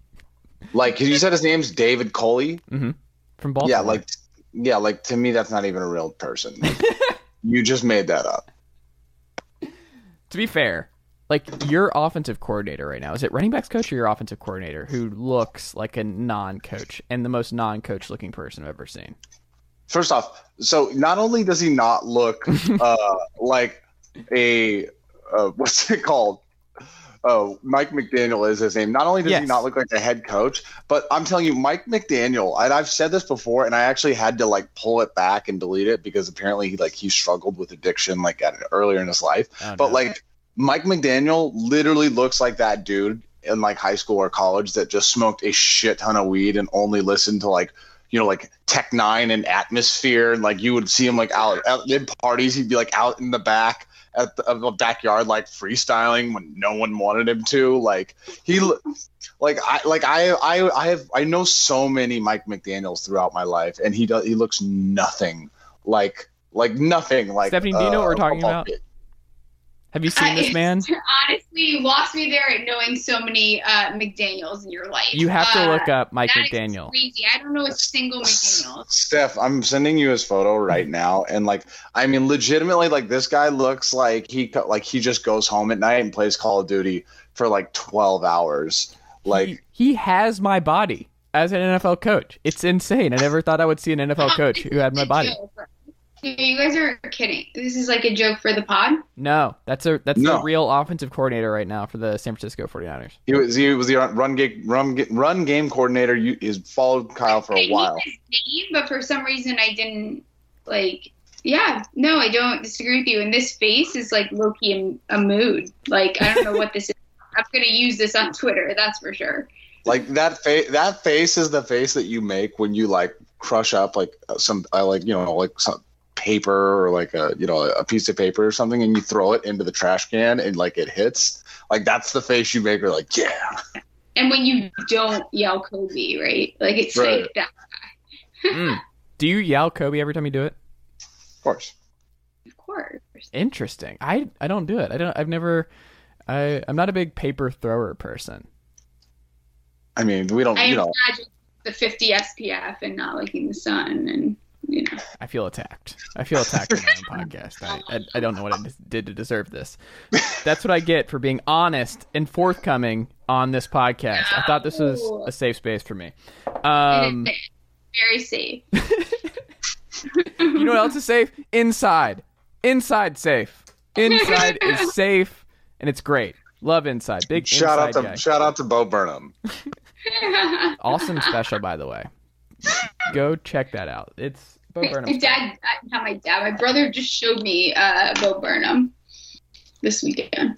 [LAUGHS] like you said, his name's David Culley. Mm-hmm. From Baltimore. Yeah, like yeah, like to me, that's not even a real person. [LAUGHS] you just made that up. To be fair, like your offensive coordinator right now is it running backs coach or your offensive coordinator who looks like a non-coach and the most non-coach looking person I've ever seen. First off, so not only does he not look [LAUGHS] uh, like a uh, what's it called? Oh, Mike McDaniel is his name. Not only does Yes. he not look like a head coach, but I'm telling you, Mike McDaniel. And I've said this before, and I actually had to like pull it back and delete it because apparently he like he struggled with addiction like at earlier in his life. Oh, But no. like Mike McDaniel literally looks like that dude in like high school or college that just smoked a shit ton of weed and only listened to like you know like Tech N9ne and Atmosphere and like you would see him like out at in parties he'd be like out in the back at the, of the backyard like freestyling when no one wanted him to like he like I like I I I have I know so many Mike McDaniels throughout my life and he does he looks nothing like like nothing like Stephanie, do you know what we're uh, talking about? Have you seen this [LAUGHS] man? Honestly, you lost me there at knowing so many uh, McDaniels in your life. You have to Uh, look up Mike that is McDaniel. Crazy. I don't know a single McDaniel. Steph, I'm sending you his photo right now, and like, I mean, legitimately, like this guy looks like he like he just goes home at night and plays Call of Duty for like 12 hours. Like, he, he has my body as an NFL coach. It's insane. I never thought I would see an NFL [LAUGHS] coach who had my body. You guys are kidding. This is like a joke for the pod. No, that's a that's the real offensive coordinator right now for the San Francisco 49ers. he was he was the run game run, run game coordinator. You is followed Kyle for I a knew while. name, but for some reason I didn't like. Yeah, no, I don't disagree with you. And this face is like Loki a, a mood. Like I don't know what this is. [LAUGHS] I'm gonna use this on Twitter. That's for sure. Like that face, that face is the face that you make when you like crush up like uh, some I like you know like some paper or like a you know a piece of paper or something, and you throw it into the trash can and like it hits. Like that's the face you make. You're like, yeah. And when you don't yell Kobe, right? Like it's Right. like that. Mm. [LAUGHS] Do you yell Kobe every time you do it? Of course. Of course. Interesting. I I don't do it. I don't. I've never. I I'm not a big paper thrower person. I mean, we don't, I you know, imagine the 50 SPF and not liking the sun, and you know. I feel attacked. I feel attacked on my own [LAUGHS] podcast. I, I I don't know what I did to deserve this. That's what I get for being honest and forthcoming on this podcast. I thought this was a safe space for me. Um, very safe. [LAUGHS] you know what else is safe? Inside. Inside safe. Inside is [LAUGHS] safe and it's great. Love inside. Big shout out to guy. shout out to Bo Burnham. awesome special by the way. Go check that out. It's Bo my Burnham's. dad, uh, not my dad, my brother just showed me uh, Bo Burnham this weekend.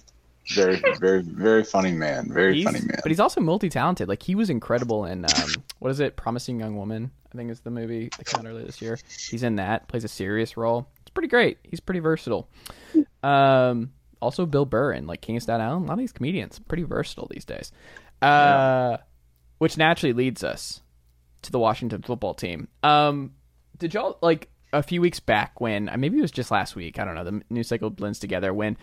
Very, very, very funny man. Very He's- funny man. But he's also multi-talented. Like he was incredible in um, what is it? Promising Young Woman. I think is the movie that came out earlier this year. He's in that. Plays a serious role. It's pretty great. He's pretty versatile. Um, also Bill Burr and like King of Staten Island. A lot of these comedians pretty versatile these days. Uh, which naturally leads us to the Washington football team. Um, did y'all like a few weeks back when uh, maybe it was just last week? I don't know. The news cycle blends together when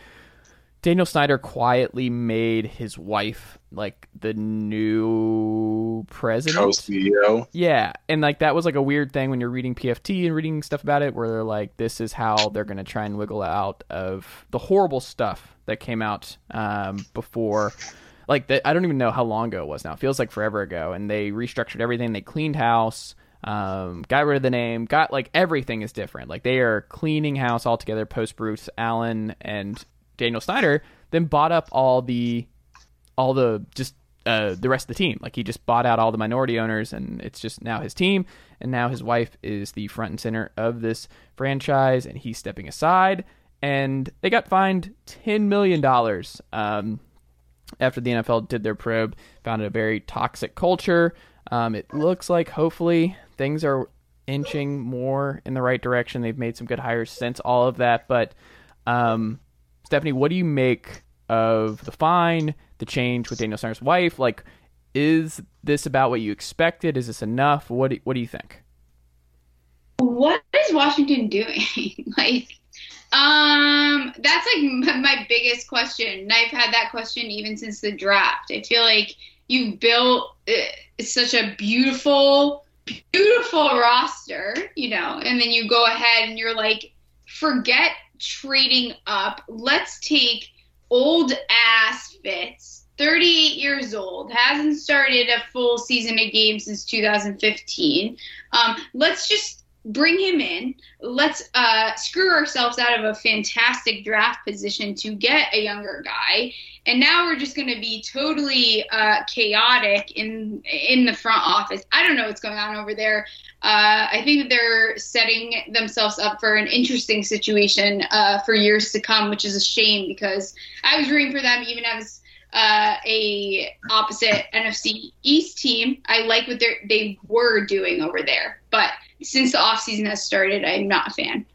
Daniel Snyder quietly made his wife like the new president. Co-CEO. Yeah, and like that was like a weird thing when you're reading PFT and reading stuff about it, where they're like, this is how they're going to try and wiggle out of the horrible stuff that came out um, before. Like the, I don't even know how long ago it was now. It feels like forever ago, and they restructured everything. They cleaned house, um, got rid of the name, got like everything is different. Like they are cleaning house altogether post Bruce Allen and Daniel Snyder. Then bought up all the all the just uh, the rest of the team. Like he just bought out all the minority owners, and it's just now his team. And now his wife is the front and center of this franchise, and he's stepping aside. And they got fined ten million dollars um, after the NFL did their probe, found it a very toxic culture. Um, it looks like hopefully things are inching more in the right direction. They've made some good hires since all of that, but um, Stephanie, what do you make of the fine, the change with Daniel Snyder's wife? Like, is this about what you expected? Is this enough? What do, what do you think? What is Washington doing? [LAUGHS] like, Um, that's like my biggest question. And I've had that question even since the draft. I feel like you've built uh, such a beautiful, beautiful roster, you know, and then you go ahead and you're like, forget trading up. Let's take old ass Fitz, 38 years old, hasn't started a full season of games since 2015. Um, let's just bring him in. Let's uh, screw ourselves out of a fantastic draft position to get a younger guy. And now we're just going to be totally uh, chaotic in in the front office. I don't know what's going on over there. Uh, I think that they're setting themselves up for an interesting situation uh, for years to come, which is a shame because I was rooting for them even as uh, a opposite NFC East team. I like what they they were doing over there, but since the offseason has started, I'm not a fan.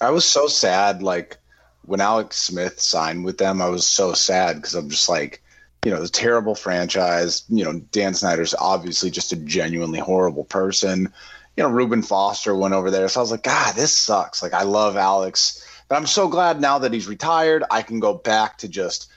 I was so sad, like when Alex Smith signed with them. I was so sad because I'm just like, you know, the terrible franchise. You know, Dan Snyder's obviously just a genuinely horrible person. You know, Reuben Foster went over there, so I was like, God, this sucks. Like, I love Alex, but I'm so glad now that he's retired, I can go back to just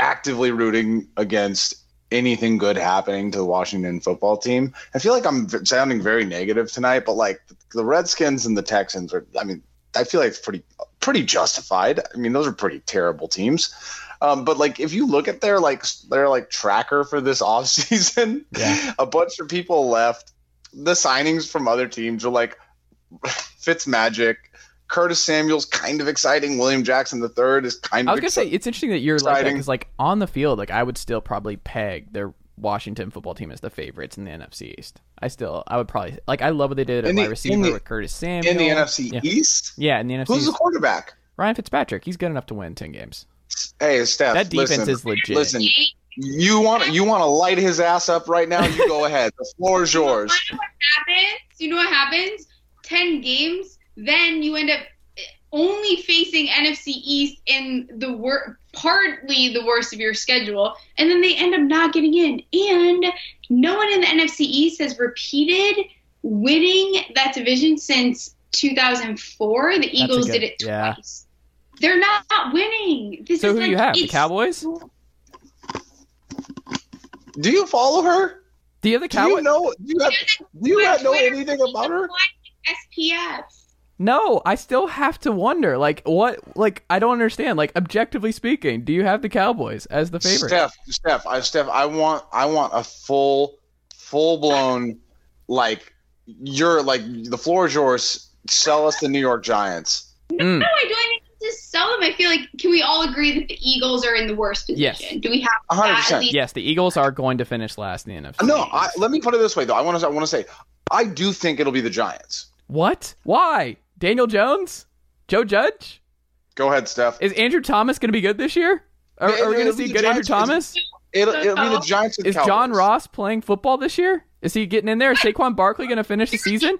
actively rooting against anything good happening to the Washington football team. I feel like I'm sounding very negative tonight, but like the Redskins and the Texans are, I mean, I feel like it's pretty pretty justified. I mean, those are pretty terrible teams. Um, but like if you look at their like their like tracker for this [LAUGHS] offseason, Yeah. a bunch of people left. The signings from other teams are like [LAUGHS] Fitz Magic, Curtis Samuel's kind of exciting. William Jackson the third is kind of. I was gonna say it's interesting that you're like exciting. because like on the field, like I would still probably peg their Washington football team as the favorites in the NFC East. I still, I would probably like. I love what they did at In wide receiver the- with Curtis Samuel in the NFC Yeah. East. Yeah, in the NFC. Who's the quarterback? Ryan Fitzpatrick. He's good enough to win ten games. Hey, Steph. That defense listen, is legit. Listen, you want you want to light his ass up right now? You go ahead. The floor is yours. You know what happens? You know what happens? Ten games, then you end up only facing NFC East in the wor- partly the worst of your schedule, and then they end up not getting in. And no one in the NFC East has repeated winning that division since 2004. The Eagles good- did it yeah. twice. They're not, winning. This So is who like, you have? The Cowboys? Do you follow her? Do you have the Cowboys? Do you know? Do you have? Do you have know anything about her? SPF. No, I still have to wonder. Like what? Like I don't understand. Like objectively speaking, do you have the Cowboys as the favorite? Steph, Steph, I, Steph, I want, I want a full, full blown, like you're like the floor is yours. Sell us the New York Giants. Mm. No, I don't even need to sell them. I feel like can we all agree that the Eagles are in the worst position? Yes. Do we have A hundred that at percent. least? Yes, the Eagles are going to finish last in the NFC. No, I, let me put it this way though. I want to, I want to say, I do think it'll be the Giants. What? Why? Daniel Jones? Joe Judge? Go ahead, Steph. Is Andrew Thomas going to be good this year? Are, Yeah, are we going to see the good Andrew Thomas? It'll, it'll be the Giants. And Is John Ross playing football this year? Is he getting in there? Is Saquon Barkley going to finish the season?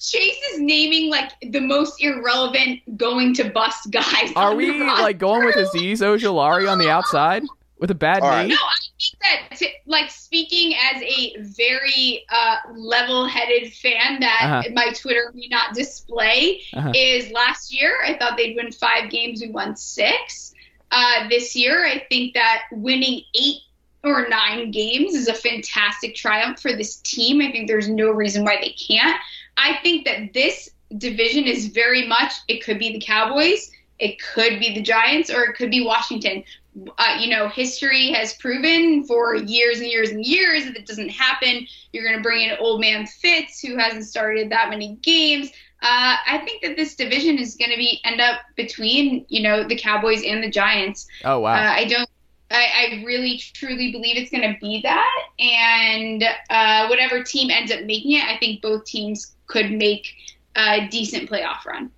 Chase is naming like the most irrelevant going to bust guys. Are on we roster. like going with Azeez Ojulari on the outside with a bad name. knee? No, I think that to, like speaking as a very uh, level-headed fan that Uh-huh. my Twitter may not display Uh-huh. is last year I thought they'd win five games, we won six. Uh, this year, I think that winning eight or nine games is a fantastic triumph for this team. I think there's no reason why they can't. I think that this division is very much it could be the Cowboys, it could be the Giants, or it could be Washington. Uh, you know, history has proven for years and years and years that it doesn't happen. You're going to bring in old man Fitz, who hasn't started that many games. Uh, I think that this division is going to be end up between you know the Cowboys and the Giants. Oh wow. Uh, I don't. I, I really truly believe it's going to be that, and uh, whatever team ends up making it, I think both teams could make a decent playoff run.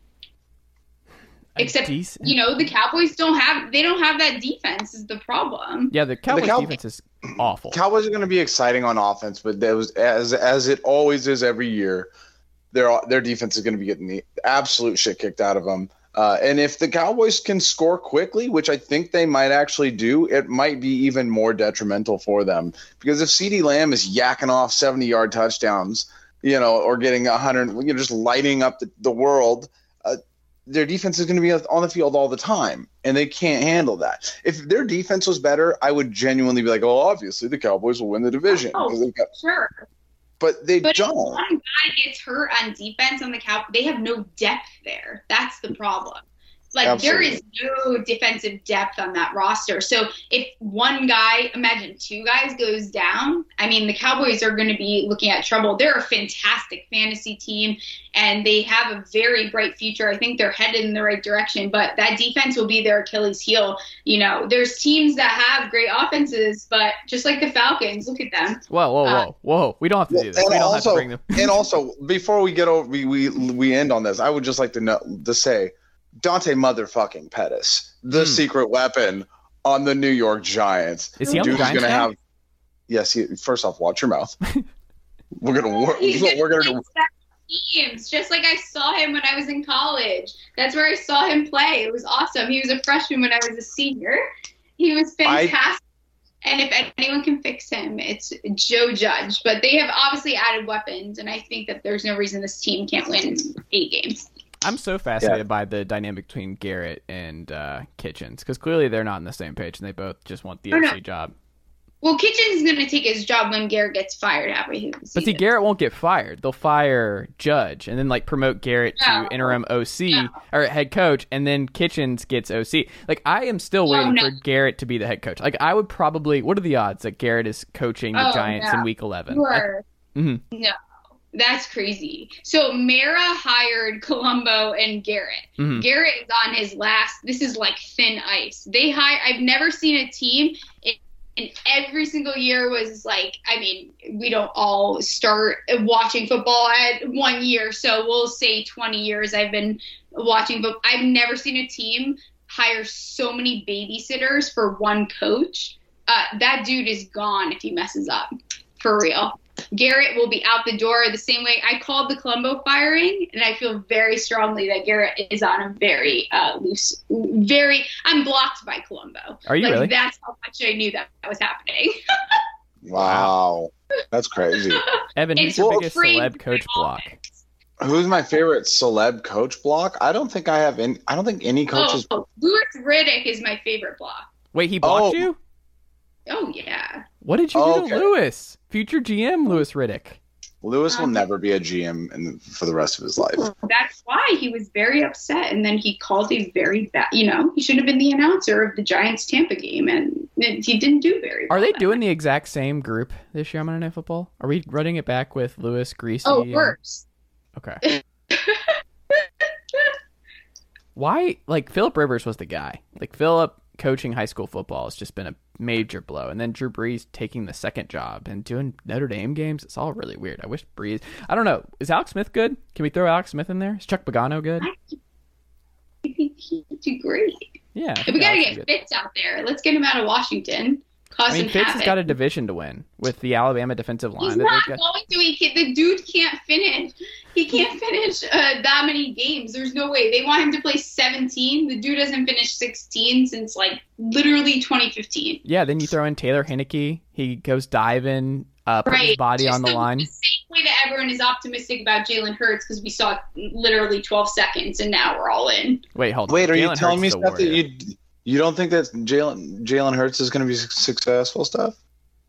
A except, decent- You know, the Cowboys don't have they don't have that defense is the problem. yeah, the Cowboys Cow- defense is awful. Cowboys are going to be exciting on offense, but there was as as it always is every year. Their their defense is going to be getting the absolute shit kicked out of them. Uh, and if the Cowboys can score quickly, which I think they might actually do, it might be even more detrimental for them. Because if CeeDee Lamb is yakking off 70 yard touchdowns, you know, or getting 100, you know, just lighting up the, the world, their defense is going to be on the field all the time, and they can't handle that. If their defense was better, I would genuinely be like, "Oh, obviously the Cowboys will win the division." Oh, 'cause they've got- Sure. but they But if don't. one guy gets hurt on defense on the cow, they have no depth there. That's the problem. Like there is no defensive depth on that roster. So if one guy, imagine two guys goes down, I mean the Cowboys are going to be looking at trouble. They're a fantastic fantasy team and they have a very bright future. I think they're headed in the right direction, but that defense will be their Achilles heel. You know, there's teams that have great offenses, but just like the Falcons, look at them. Whoa, whoa, Uh, whoa, whoa! We don't have to do this. And We don't also, have to bring them. and also, before we get over, we, we we end on this. I would just like to know to say, Dante motherfucking Pettis, the Hmm. secret weapon on the New York Giants. Is he on the Giants gonna now? have. Yes, he, first off, watch your mouth. [LAUGHS] we're gonna work. He's We're gonna gonna. play special teams, just like I saw him when I was in college. That's where I saw him play. It was awesome. He was a freshman when I was a senior. He was I- fantastic. and if anyone can fix him, it's Joe Judge. But they have obviously added weapons, and I think that there's no reason this team can't win eight games. I'm so fascinated by the dynamic between Garrett and uh, Kitchens because clearly they're not on the same page and they both just want the Oh, no. OC job. Well, Kitchens is going to take his job when Garrett gets fired halfway through the But see. Garrett won't get fired. They'll fire Judge and then like promote Garrett to interim OC No. or head coach, and then Kitchens gets OC. Like I am still No, waiting no. for Garrett to be the head coach. Like I would probably. What are the odds that Garrett is coaching the Oh, Giants no. in Week 11? You are- Mhm. No, that's crazy. So Mara hired Colombo and Garrett. Mhm. Garrett is on his last. This is like thin ice. They hire. I've never seen a team. in- And every single year was like, I mean, we don't all start watching football at one year. So we'll say 20 years I've been watching, but I've never seen a team hire so many babysitters for one coach. Uh, that dude is gone if he messes up. For real. Garrett will be out the door the same way I called the Colombo firing, and I feel very strongly that Garrett is on a very uh, loose, very. I'm blocked by Colombo. Are you like, really? That's how much I knew that, that was happening. [LAUGHS] Wow, that's crazy. [LAUGHS] Evan, who's It's your well, biggest celeb coach block? Who's my favorite celeb coach block? I don't think I have any. I don't think any coaches. Oh, Louis Riddick is my favorite block. Wait, he blocked Oh. you? Oh yeah. What did you Oh, do okay. to Louis? Future GM Louis Riddick. Louis will Um, never be a GM in, for the rest of his life. That's why he was very upset, and then he called a very bad. You know, he should have been the announcer of the Giants Tampa game, and he didn't do very. Are well they doing the exact same group this year on Monday Night Football? Are we running it back with Louis, Griese? Oh, and- worse. Okay. [LAUGHS] Why? Like Philip Rivers was the guy. Like Philip coaching high school football has just been a major blow, and then Drew Brees taking the second job and doing Notre Dame games. It's all really weird. I wish Brees. I don't know. Is Alex Smith good? Can we throw Alex Smith in there? Is Chuck Pagano good? I think he'd do great. Yeah. We got to get. Fitz out there. Let's get him out of Washington. Cause I mean, some Fitz has got a division to win with the Alabama defensive line. He's not got. going to. He can, the dude can't finish. He can't [LAUGHS] finish uh, that many games. There's no way. They want him to play 17. The dude hasn't finished 16 since like literally 2015. Yeah, then you throw in Taylor Heinicke. He goes diving, uh, put his body Just on the line. The same way that everyone is optimistic about Jalen Hurts because we saw literally 12 seconds and now we're all in. Wait, hold on. Wait, are you telling Hurts me is stuff that you you don't think that Jalen Jalen Hurts is going to be successful stuff?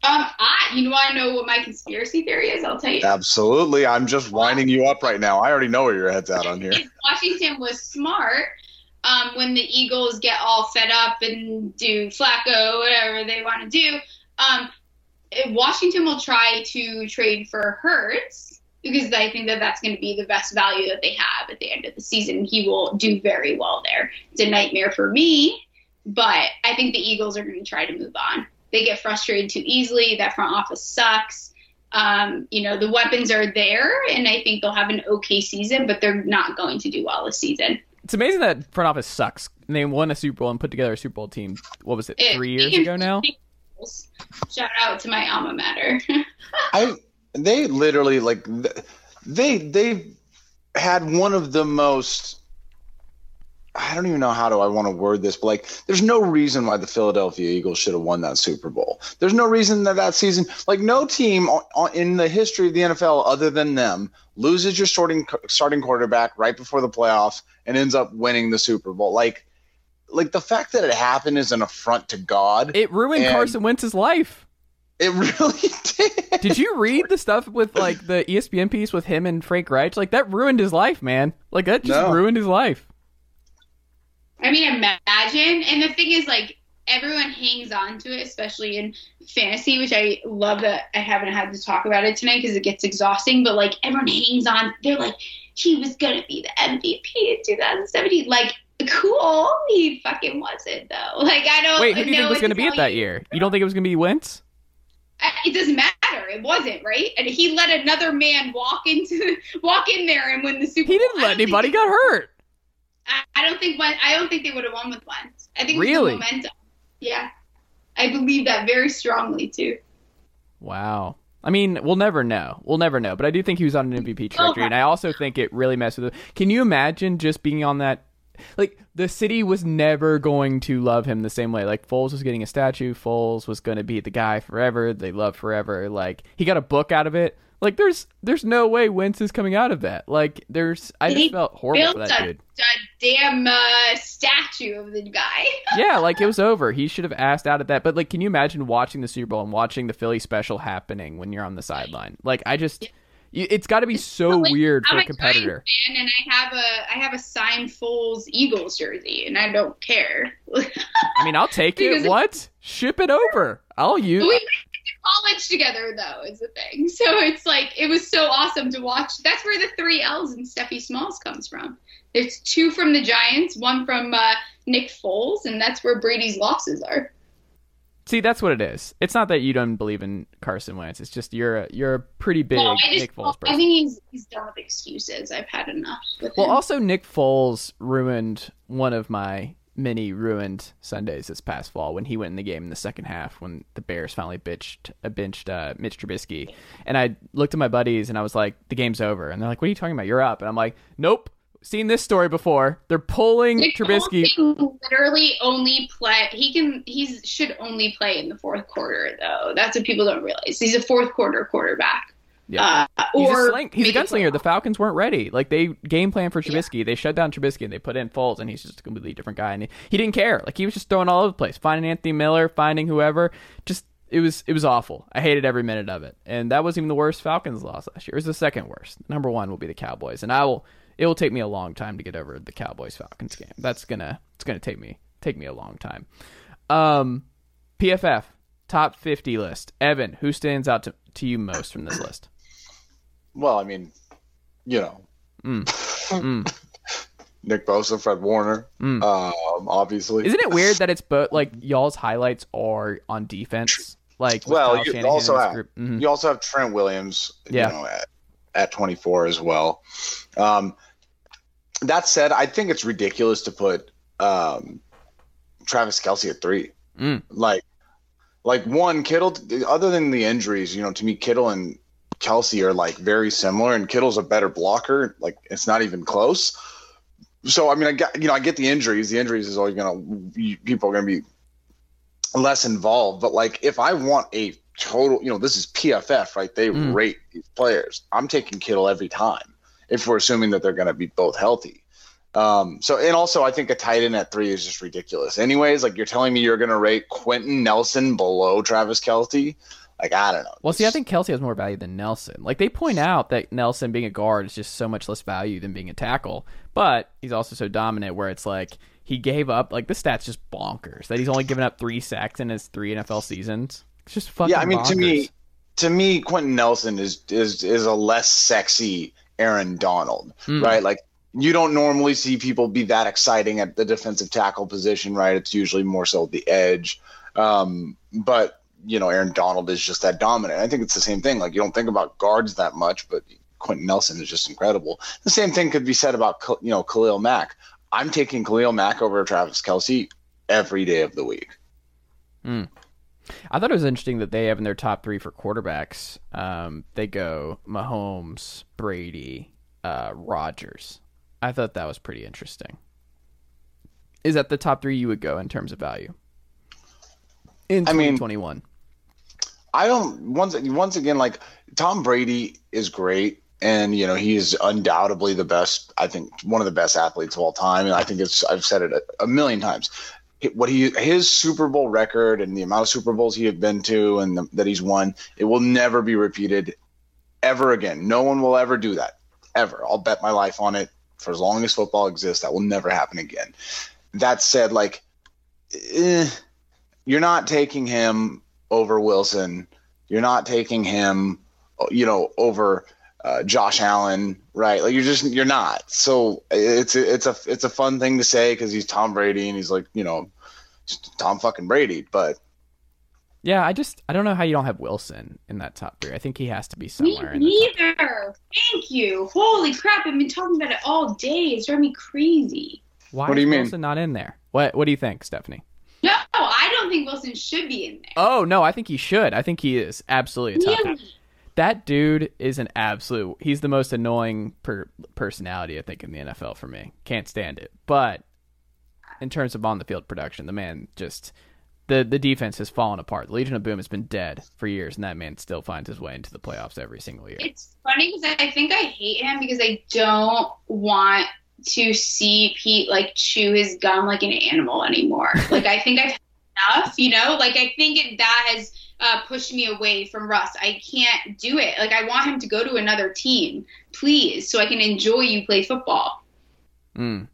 Um, I, you want to know what my conspiracy theory is? I'll tell you. Absolutely. I'm just winding you up right now. I already know where your head's at on here. If [LAUGHS] Washington was smart, um, when the Eagles get all fed up and do Flacco, whatever they want to do, um, eh, Washington will try to trade for Hurts because I think that that's going to be the best value that they have at the end of the season. He will do very well there. It's a nightmare for me, but I think the Eagles are going to try to move on. They get frustrated too easily. That front office sucks. Um, you know, the weapons are there, and I think they'll have an okay season, but they're not going to do well this season. It's amazing that front office sucks. And they won a Super Bowl and put together a Super Bowl team. What was it? It- Three years ago now. Shout out to my alma mater. [LAUGHS] I they literally like they they had one of the most I don't even know how do I want to word this, but like, there's no reason why the Philadelphia Eagles should have won that Super Bowl. There's no reason that that season, like, no team in the history of the NFL other than them loses your starting starting quarterback right before the playoffs and ends up winning the Super Bowl. Like, like the fact that it happened is an affront to God. It ruined Carson Wentz's life. It [LAUGHS] really did. Did you read the stuff with like the ESPN piece with him and Frank Reich? Like that ruined his life, man. Like that just No. ruined his life. I mean, imagine. And the thing is, like, everyone hangs on to it, especially in fantasy, which I love that I haven't had to talk about it tonight because it gets exhausting. But, like, everyone hangs on. They're like, he was going to be the MVP in 2017. Like, cool. He fucking wasn't, though. Like, I don't Wait, who do you think was going to be it that you. year? You don't think it was going to be Wentz? It doesn't matter. It wasn't right, and he let another man walk into walk in there and win the Super He didn't I let anybody get hurt. I, I don't think Wen- I don't think they would have won with one. I think Really? the momentum. Yeah, I believe that very strongly too. Wow. I mean, we'll never know. We'll never know. But I do think he was on an MVP trajectory, and I also think it really messed with him. Can you imagine just being on that? Like the city was never going to love him the same way. Like Foles was getting a statue. Foles was going to be the guy forever. They love forever. Like he got a book out of it. Like there's there's no way Wentz is coming out of that. Like there's I just He felt horrible for that a, dude. a damn uh, statue of the guy. [LAUGHS] yeah, like it was over. He should have asked out of that. But like, can you imagine watching the Super Bowl and watching the Philly special happening when you're on the sideline? Like, I just, it's got to be so like, weird for I'm a competitor. Fan, and I have a I have a signed Foles Eagles jersey, and I don't care. [LAUGHS] I mean, I'll take it. What? Ship it over. I'll use. we college together though is the thing [LAUGHS] so it's like it was so awesome to watch that's where the three l's in Stephie Smallls comes from there's two from the giants one from uh, nick foles and that's where brady's losses are See, that's what it is. It's not that you don't believe in Carson Wentz. It's just you're a, you're a pretty big I, just, Nick Foles person. I think he's he's done with excuses i've had enough with Well, him. also Nick Foles ruined one of my many ruined Sundays this past fall when he went in the game in the second half when the Bears finally bitched uh, benched uh, Mitch Trubisky, and I looked at my buddies and I was like, "The game's over," and they're like, "What are you talking about? You're up," and I'm like, "Nope." Seen this story before. They're pulling Nick Trubisky. Literally only play. He can. He should only play in the fourth quarter, though. That's what people don't realize. He's a fourth quarter quarterback. Yeah. Uh, He's or a sling. He's a gunslinger. The Falcons weren't ready. Like they game plan for Yeah. Trubisky. They shut down Trubisky and they put in Foles, and he's just a completely different guy. And he, he didn't care. Like he was just throwing all over the place, finding Anthony Miller, finding whoever. Just it was it was awful. I hated every minute of it. And that wasn't even the worst Falcons loss last year. It was the second worst. Number one will be the Cowboys, and I will. It will take me a long time to get over the Cowboys Falcons game. That's gonna it's gonna take me take me a long time. Um, PFF top fifty list. Evan, who stands out to, to you most from this list? Well, I mean, you know, Mm. [LAUGHS] Mm. Nick Bosa, Fred Warner, Mm. um, obviously. Isn't it weird [LAUGHS] that it's both like y'all's highlights are on defense? Like Well, Kyle you Shanahan also have-. Mhm. You also have Trent Williams, Yeah. you know, at, at 24 as well. Um, that said, I think it's ridiculous to put um, Travis Kelce at three. Mm. Like, like one Kittle. Other than the injuries, you know, to me, Kittle and Kelce are like very similar, and Kittle's a better blocker. Like, it's not even close. So, I mean, I got you know, I get the injuries. The injuries is always gonna people are gonna be less involved. But like, if I want a total, you know, this is PFF, right? They Mm. rate these players. I'm taking Kittle every time if we're assuming that they're going to be both healthy. Um, so, and also, I think a tight end at three is just ridiculous. Anyways, like you're telling me you're going to rate Quenton Nelson below Travis Kelce. Like, I don't know. Well, see, I think Kelce has more value than Nelson. Like they point out that Nelson being a guard is just so much less value than being a tackle, but he's also so dominant where it's like he gave up. Like the stats just bonkers that he's only given up three sacks in his three NFL seasons. It's just fucking. yeah, I mean, to me, to me, Quenton Nelson is is is a less sexy Aaron Donald, Mm. right? Like you don't normally see people be that exciting at the defensive tackle position, right? It's usually more so the edge. Um, but you know, Aaron Donald is just that dominant. I think it's the same thing. Like you don't think about guards that much, but Quenton Nelson is just incredible. The same thing could be said about you know Khalil Mack. I'm taking Khalil Mack over Travis Kelce every day of the week. I thought it was interesting that they have in their top three for quarterbacks. Um, they go Mahomes, Brady, uh, Rodgers. I thought that was pretty interesting. is that the top three you would go in terms of value in I mean- 2021? I don't once once again like Tom Brady is great and you know he is undoubtedly the best I think one of the best athletes of all time and I think it's I've said it a, a million times. What he his Super Bowl record and the amount of Super Bowls he had been to and the, that he's won it will never be repeated ever again. No one will ever do that ever. I'll bet my life on it for as long as football exists. That will never happen again. That said like eh, you're not taking him over Wilson. You're not taking him, you know, over uh, Josh Allen, right? Like you're just you're not. So it's a, it's a it's a fun thing to say because he's Tom Brady and he's like you know Tom fucking Brady, but Yeah, I just I don't know how you don't have Wilson in that top three. I think he has to be somewhere. Me in the top. neither. Thank you. Holy crap! I've been talking about it all day. It's driving me crazy. Why What do is you mean? Wilson not in there? What What do you think, Stephanie? I don't think Wilson should be in there. Oh no, I think he should. I think he is absolutely a top. Really? That dude is an absolute. He's the most annoying per, personality I think in the NFL for me. Can't stand it. But in terms of on the field production, the man just the the defense has fallen apart. The Legion of Boom has been dead for years, and that man still finds his way into the playoffs every single year. It's funny because I think I hate him because I don't want to see Pete like chew his gum like an animal anymore. like I think I've enough, you know. Like I think it, that has uh, pushed me away from Russ. I can't do it. Like I want him to go to another team, please, so I can enjoy you play football. Mm.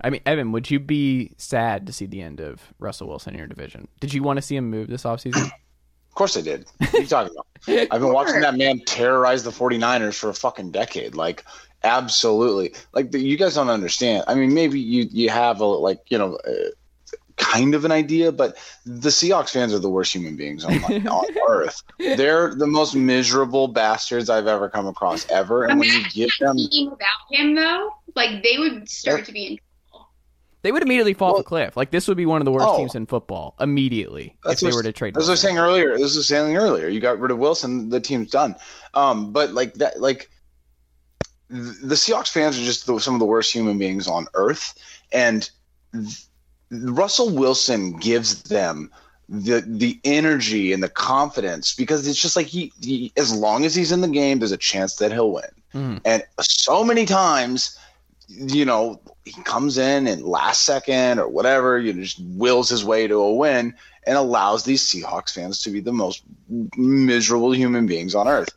I mean, Evan, would you be sad to see the end of Russell Wilson in your division? Did you want to see him move this offseason? [CLEARS THROAT] of course I did. What are you talking about? [LAUGHS] I've been watching that man terrorize the 49ers for a fucking decade. Like, absolutely. Like, the, you guys don't understand. I mean, maybe you you have a like, you know, uh, kind of an idea, but the Seahawks fans are the worst human beings on, on [LAUGHS] earth. They're the most miserable bastards I've ever come across ever. And when you Imagine give them, a team without him though, like they would start to be in. Trouble. They would immediately fall off Well- a cliff. Like this would be one of the worst Oh. teams in football immediately if they were to trade. As I was saying earlier, this was saying earlier. You got rid of Wilson, the team's done. Um, but like that, like the Seahawks fans are just the, some of the worst human beings on earth, and th- Russell Wilson gives them the the energy and the confidence because it's just like he, he as long as he's in the game, there's a chance that he'll win. Mhm. And so many times, you know, he comes in and last second or whatever, you know, just wills his way to a win and allows these Seahawks fans to be the most miserable human beings on earth.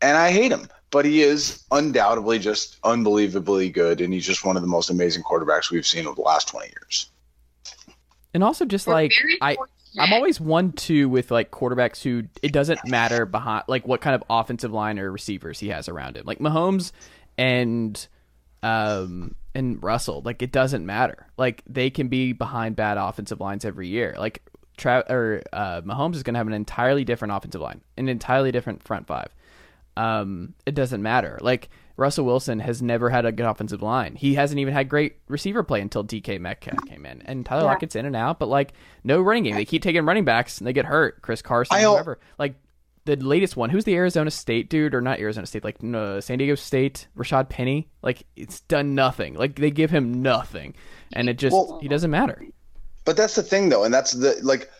And I hate him, but he is undoubtedly just unbelievably good, and he's just one of the most amazing quarterbacks we've seen over the last 20 years. And also just We're like I I'm always one two with like quarterbacks who it doesn't matter behind like what kind of offensive line or receivers he has around him. Like Mahomes and um and Russell, like it doesn't matter. Like they can be behind bad offensive lines every year. Like Tra- or uh, Mahomes is going to have an entirely different offensive line, an entirely different front five. Um, it doesn't matter. Like Russell Wilson has never had a good offensive line. He hasn't even had great receiver play until DK Metcalf came in, and Tyler Yeah. Lockett's in and out. But like no running game. They keep taking running backs and they get hurt. Chris Carson, I al- whoever. Like the latest one. Who's the Arizona State dude or not Arizona State? Like no, San Diego State. Rashaad Penny. Like it's done nothing. Like they give him nothing, and it just Well- he doesn't matter. But that's the thing, though, and that's the like.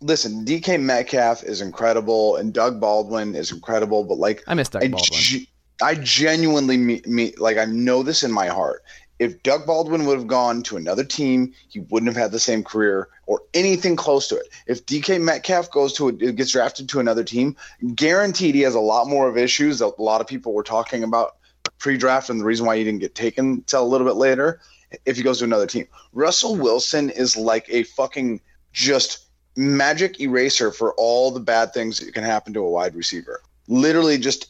Listen, DK Metcalf is incredible, and Doug Baldwin is incredible. But like, I miss Doug I, Baldwin. ge- I genuinely me, me like I know this in my heart. If Doug Baldwin would have gone to another team, he wouldn't have had the same career or anything close to it. If DK Metcalf goes to a, gets drafted to another team, guaranteed he has a lot more of issues a lot of people were talking about pre-draft and the reason why he didn't get taken till a little bit later if he goes to another team. Russell Wilson is like a fucking just magic eraser for all the bad things that can happen to a wide receiver. Literally just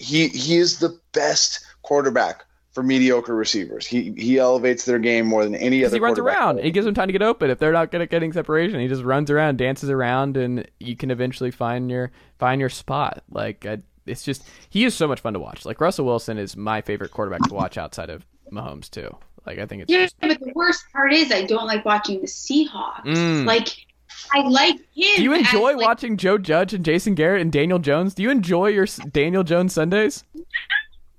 he he is the best quarterback for mediocre receivers. He he elevates their game more than any other. he runs quarterback. around. He gives them time to get open. If they're not good at getting separation, he just runs around, dances around, and you can eventually find your find your spot. Like it's just he is so much fun to watch. Like Russell Wilson is my favorite quarterback to watch outside of Mahomes too. Like I think it's Yeah, just but the worst part is I don't like watching the Seahawks. Mm. Like I like him. Do you as, enjoy like, watching Joe Judge and Jason Garrett and Daniel Jones? Do you enjoy your Daniel Jones Sundays? Of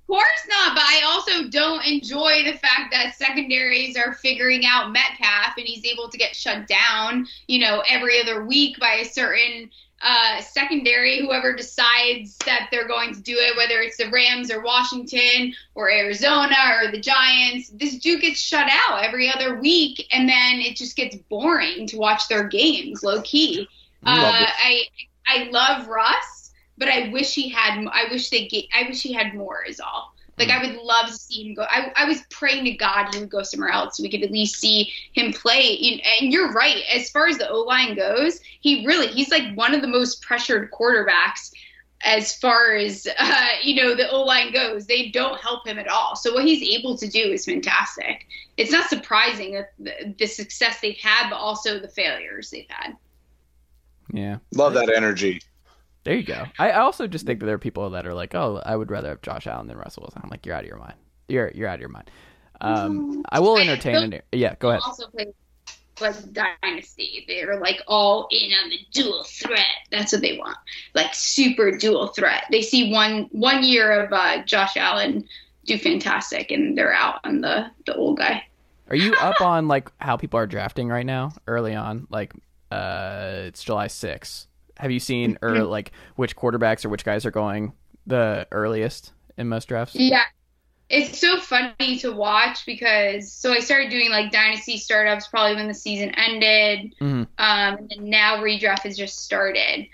course not, but I also don't enjoy the fact that secondaries are figuring out Metcalf and he's able to get shut down, you know, every other week by a certain uh, secondary, whoever decides that they're going to do it, whether it's the Rams or Washington or Arizona or the Giants, this dude gets shut out every other week, and then it just gets boring to watch their games, low key. Uh, I I love Russ, but I wish he had. I wish they get. I wish he had more. Is all. Like I would love to see him go. I, I was praying to God he would go somewhere else so we could at least see him play. And you're right. As far as the O line goes, he really he's like one of the most pressured quarterbacks as far as [LAUGHS] uh, you know the O line goes. They don't help him at all. So what he's able to do is fantastic. It's not surprising that the, the success they've had, but also the failures they've had. Yeah, Love that energy. There you go. I I also just think that there are people that are like, oh, I would rather have Josh Allen than Russell Wilson. I'm like, you're out of your mind. You're you're out of your mind. Um, I will entertain it. Yeah, go ahead. Also play like Dynasty. They're like all in on the dual threat. That's what they want. Like super dual threat. They see one one year of uh, Josh Allen do fantastic, and they're out on the the old guy. Are you up [LAUGHS] on like how people are drafting right now? Early on, like uh, it's July 6th. Have you seen or Mm-hmm. like which quarterbacks or which guys are going the earliest in most drafts? Yeah. It's so funny to watch because so I started doing like dynasty startups probably when the season ended. Mhm. Um, and now redraft has just started.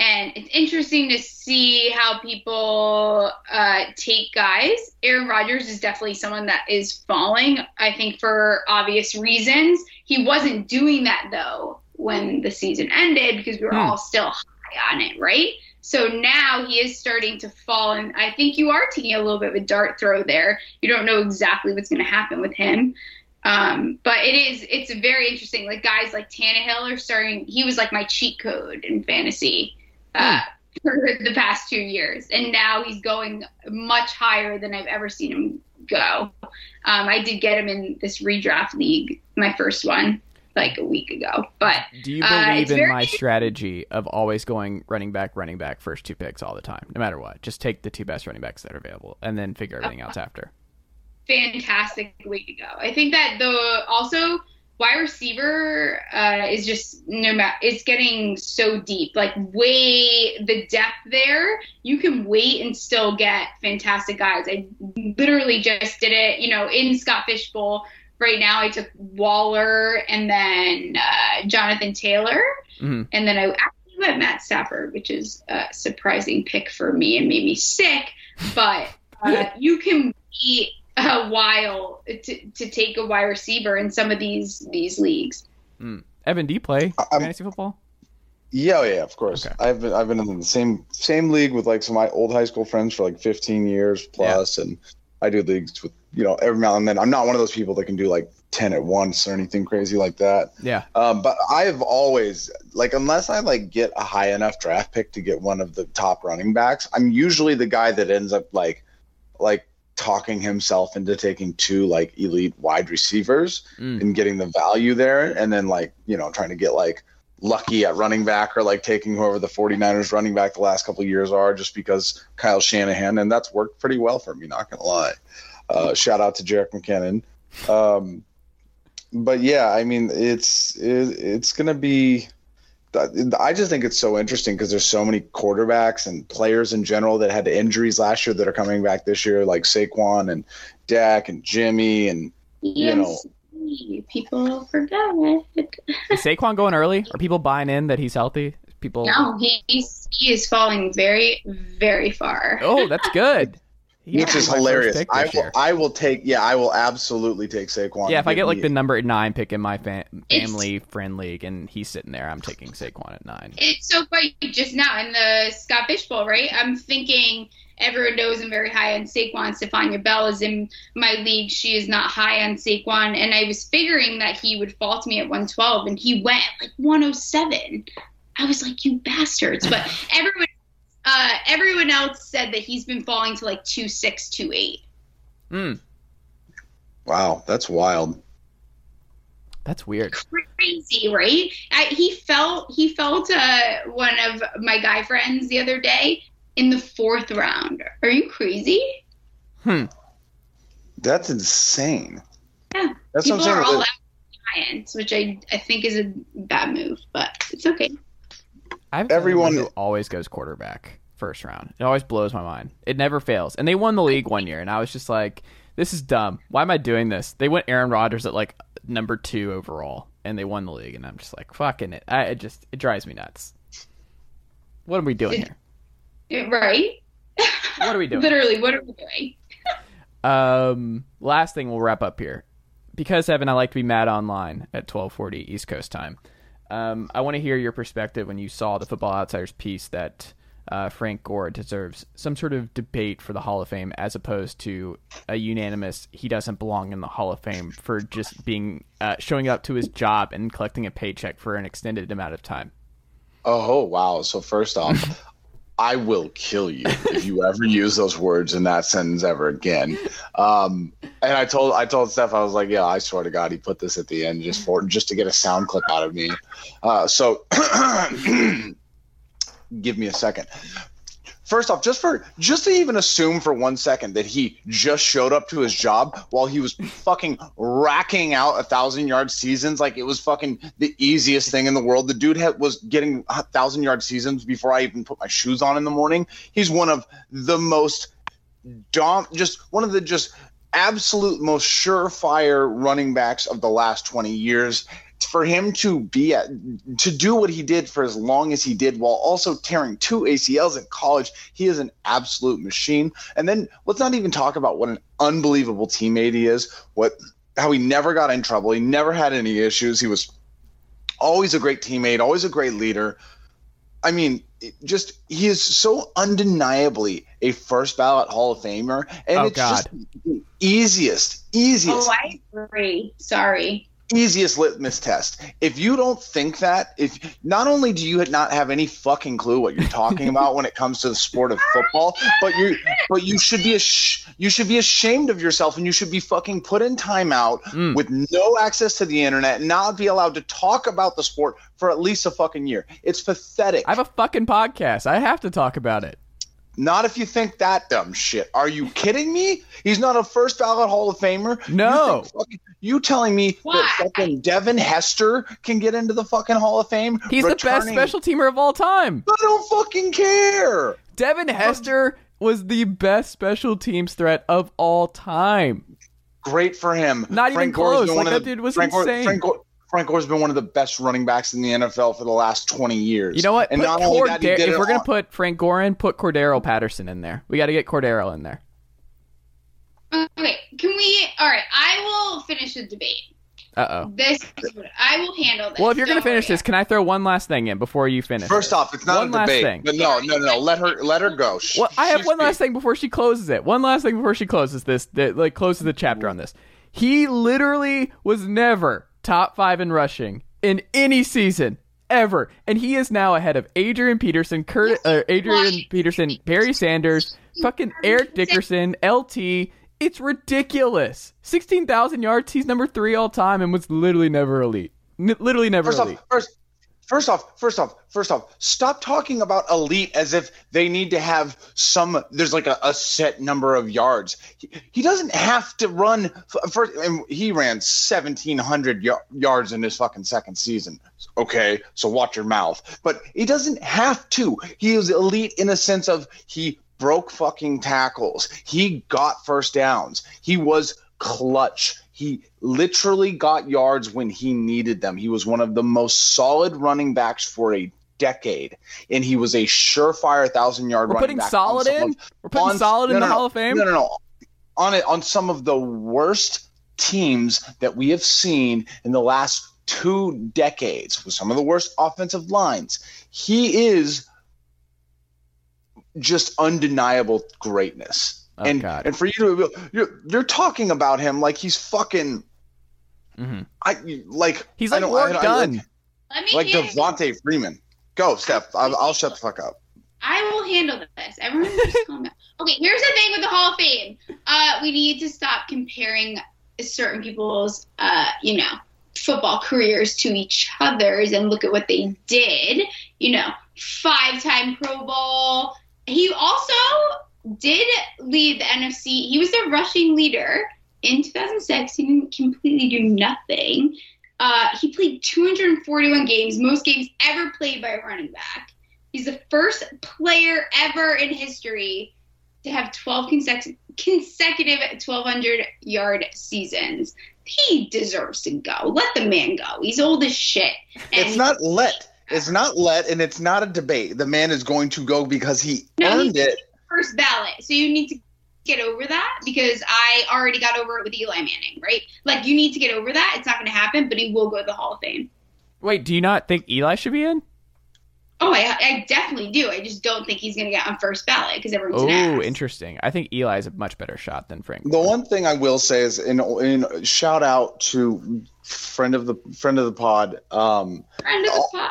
And it's interesting to see how people uh, take guys. Aaron Rodgers is definitely someone that is falling, I think, for obvious reasons. He wasn't doing that, though, when the season ended because we were Hmm. all still high on it, right? So now he is starting to fall, and I think you are taking a little bit of a dart throw there. You don't know exactly what's going to happen with him. Um, but it is it's very interesting. Like guys like Tannehill are starting. He was like my cheat code in fantasy uh, for the past two years, and now he's going much higher than I've ever seen him go. Um, I did get him in this redraft league, my first one, like a week ago. But Do you Uh, believe it's in very- my strategy of always going running back, running back, first two picks all the time, no matter what? Just take the two best running backs that are available, and then figure everything else after. fantastic way to go. I think that the also wide receiver uh, is just no matter it's getting so deep, like way the depth there. You can wait and still get fantastic guys. I literally just did it, you know, in Scott Fish Bowl. Right now, I took Waller and then uh, Jonathan Taylor, Mhm. and then I actually went Matt Stafford, which is a surprising pick for me and made me sick. But uh, you can wait a while to, to take a wide receiver in some of these these leagues. Evan, do you play I'm- fantasy football? Yeah, oh, yeah, of course. Okay. I've been I've been in the same same league with like some of my old high school friends for like 15 years plus, and I do leagues with you know every now and then. I'm not one of those people that can do like 10 at once or anything crazy like that. Yeah. Um, but I have always like unless I like get a high enough draft pick to get one of the top running backs, I'm usually the guy that ends up like like talking himself into taking two like elite wide receivers Mm. and getting the value there and then like you know trying to get like lucky at running back or like taking whoever the 49ers running back the last couple of years are just because Kyle Shanahan and that's worked pretty well for me not gonna lie uh, shout out to Jerick McKinnon um, but yeah I mean it's it, it's gonna be I just think it's so interesting because there's so many quarterbacks and players in general that had injuries last year that are coming back this year, like Saquon and Dak and Jimmy and You know. CMC, people forget. Is Saquon going early? Are people buying in that he's healthy? People. No, he's he is falling very very far. Oh, that's good. [LAUGHS] He which might is be my first hilarious. pick I this will, year. I will take. Yeah, I will absolutely take Saquon. Yeah, if I get like the number nine pick in my fa- It's- family friend league and he's sitting there, I'm taking Saquon at nine. It's so funny just now in the Scott Fish Bowl, right? I'm thinking everyone knows I'm very high on Saquon. Stephania Bell is in my league. She is not high on Saquon. And I was figuring that he would fall to me at 112, and he went like 107. I was like, you bastards. But [LAUGHS] everyone. Uh, everyone else said that he's been falling to like two six, two eight. Hmm, wow, that's wild. that's weird. Crazy, right? I, he fell. He fell to one of my guy friends the other day in the fourth round. Are you crazy? Hmm. That's insane. Yeah. That's People what I'm are all out Giants, which I, I think is a bad move, but it's okay. I have Everyone- everyone who always goes quarterback first round. It always blows my mind. It never fails. And they won the league one year, and I was just like, this is dumb. Why am I doing this? They went Aaron Rodgers at like number two overall, and they won the league, and I'm just like, fucking it. I it just it drives me nuts. What are we doing here? Right? What are we doing? [LAUGHS] Literally, what are we doing? Um, last thing we'll wrap up here, because Evan, I like to be mad online at twelve forty East Coast time. Um, I want to hear your perspective when you saw the Football Outsiders piece that uh, Frank Gore deserves some sort of debate for the Hall of Fame, as opposed to a unanimous he doesn't belong in the Hall of Fame for just being uh, showing up to his job and collecting a paycheck for an extended amount of time. Oh wow! So first off, I will kill you if you ever use those words in that sentence ever again. Um, and I told I told Steph I was like, yeah, I swear to God, he put this at the end just for just to get a sound clip out of me. Uh, so [CLEARS THROAT] give me a second. First off, just for just to even assume for one second that he just showed up to his job while he was fucking racking out a thousand yard seasons like it was fucking the easiest thing in the world. The dude had, was getting a thousand yard seasons before I even put my shoes on in the morning. He's one of the most dom just one of the just absolute most surefire running backs of the last 20 years for him to be at to do what he did for as long as he did while also tearing two ACLs in college he is an absolute machine and then let's not even talk about what an unbelievable teammate he is what how he never got in trouble he never had any issues he was always a great teammate always a great leader I mean, just he is so undeniably a first ballot Hall of Famer, and Oh, it's God. just the easiest, easiest, Oh, I agree. Sorry. Easiest litmus test. If you don't think that, if not only do you not have any fucking clue what you're talking about when it comes to the sport of football, but you but you should be ash- you should be ashamed of yourself, and you should be fucking put in timeout Mm. with no access to the internet, and not be allowed to talk about the sport for at least a fucking year. It's pathetic. I have a fucking podcast. I have to talk about it. Not if you think that dumb shit. Are you kidding me? He's not a first ballot Hall of Famer. No. You, think fucking- you telling me Why? that fucking Devin Hester can get into the fucking Hall of Fame? He's the best special teamer of all time. I don't fucking care. Devin uh-huh. Hester was the best special teams threat of all time. Great for him. Not even close. been Like, that the- dude was Frank insane. Frank, Gore, Frank Gore's been one of the best running backs in the NFL for the last 20 years. You know what? And Put not only that, he did if we're gonna on- put Frank Gore in, put Cordarrelle Patterson in there. We got to get Cordarrelle in there. Okay, can we? All right, I will finish the debate. Uh oh. This, I will handle this. Well, if you're gonna finish this, can I throw one last thing in before you finish? First it? off, it's not One a last debate. thing. But no, no, no, no. Let her let her go. Sh- Well, I have one last thing before she closes it. One last thing before she closes this. That like closes the chapter on this. He literally was never top five in rushing in any season ever, and he is now ahead of Adrian Peterson, Kurt, uh, Adrian Peterson, Barry Sanders, fucking Eric Dickerson, LT. It's ridiculous. Sixteen thousand yards. He's number three all time, and was literally never elite. N- literally never First elite. off, first, first off, first off, first off, stop talking about elite as if they need to have some. There's like a, a set number of yards. He, he doesn't have to run. First, and he ran 1,700 y- yards in his fucking second season. Okay, so watch your mouth. But he doesn't have to. He is elite in a sense of he broke fucking tackles. He got first downs. He was clutch. He literally got yards when he needed them. He was one of the most solid running backs for a decade, and he was a surefire thousand yard. We're putting solid in. of- We're putting on- solid in no, the no, no. Hall of Fame. No, no, no. On it, on some of the worst teams that we have seen in the last two decades, with some of the worst offensive lines, he is just undeniable greatness. Oh, and God. and for you to you're you're talking about him like he's fucking Mhm. I like He's like don't- I- I- like, Let me like hear- Devonta Freeman. Go, Steph. I'll, I'll shut the fuck up. I will handle this. Everyone just [LAUGHS] calm down. Okay, here's the thing with the Hall of Fame. Uh, we need to stop comparing certain people's, uh, you know, football careers to each other's and look at what they did. You know, five-time Pro Bowl. He also did lead the NFC. He was the rushing leader in 2006. He didn't completely do nothing. Uh, he played 241 games, most games ever played by a running back. He's the first player ever in history to have 12 consecutive consecutive 1200 yard seasons. He deserves to go. Let the man go. He's old as shit. it's not let. It's not let, and it's not a debate. The man is going to go because he No, earned it. first ballot. So you need to get over that because I already got over it with Eli Manning, right? Like you need to get over that. It's not going to happen, but he will go to the Hall of Fame. Wait, do you not think Eli should be in? Oh, I, I definitely do. I just don't think he's going to get on first ballot because everyone's an Oh, interesting. I think Eli's a much better shot than Frank. The one thing I will say is, in, in shout out to friend of the friend of the pod. Um, Friend of the pod.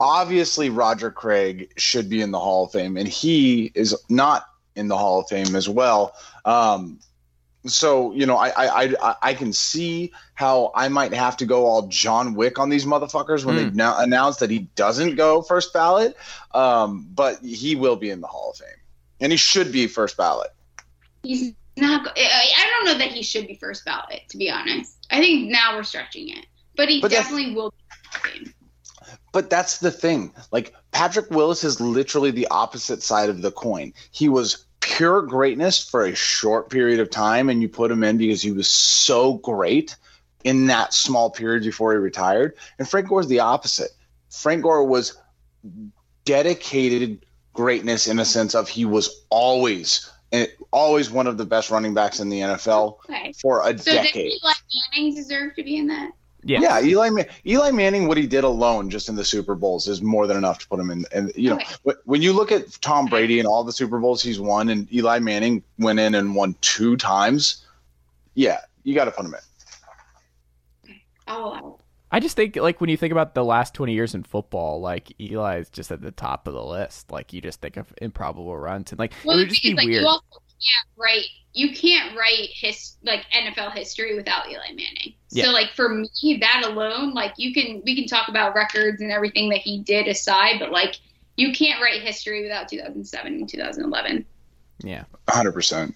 obviously, Roger Craig should be in the Hall of Fame, and he is not in the Hall of Fame as well. Um, so you know, I, I I I can see how I might have to go all John Wick on these motherfuckers when they Hmm. now announce that he doesn't go first ballot. Um, but he will be in the Hall of Fame, and he should be first ballot. He's not. I I don't know that he should be first ballot. To be honest, I think now we're stretching it, but he But definitely will. Be Hall of Fame. But that's the thing. Like Patrick Willis is literally the opposite side of the coin. He was pure greatness for a short period of time, and you put him in because he was so great in that small period before he retired. And Frank Gore's the opposite. Frank Gore was dedicated greatness in a sense of he was always always one of the best running backs in the NFL Okay. for a So decade. Eli Manning deserve to be in that? Yeah. Yeah, Eli Eli Manning, what he did alone just in the Super Bowls is more than enough to put him in. And you know, Okay. when you look at Tom Brady and all the Super Bowls he's won, and Eli Manning went in and won two times, yeah, you got to put him in. I'll allow it. I just think like when you think about the last 20 years in football, like Eli is just at the top of the list. Like you just think of improbable runs and like Well, it would just be like, weird. you also can't write. You can't write his like NFL history without Eli Manning. Yeah. So, like for me, that alone, like you can we can talk about records and everything that he did aside, but like you can't write history without 2007 and 2011. yeah. 100. percent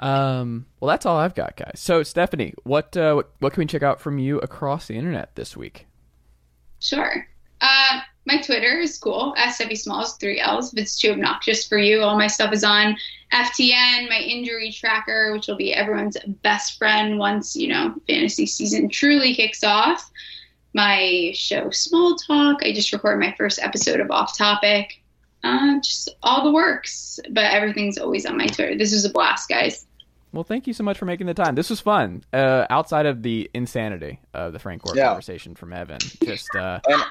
Um. Well, that's all I've got, guys. So Stephanie, what uh, what, what can we check out from you across the internet this week? Sure. Uh, my Twitter is cool. SW Smalls, three L's. If it's too obnoxious for you, all my stuff is on FTN, my injury tracker, which will be everyone's best friend once, you know, fantasy season truly kicks off. My show, Small Talk. I just recorded my first episode of Off Topic. Uh, just all the works, but everything's always on my Twitter. This was a blast, guys. Well, thank you so much for making the time. This was fun. Uh, outside of the insanity of the Frank Gore Yeah. conversation from Evan, just uh, And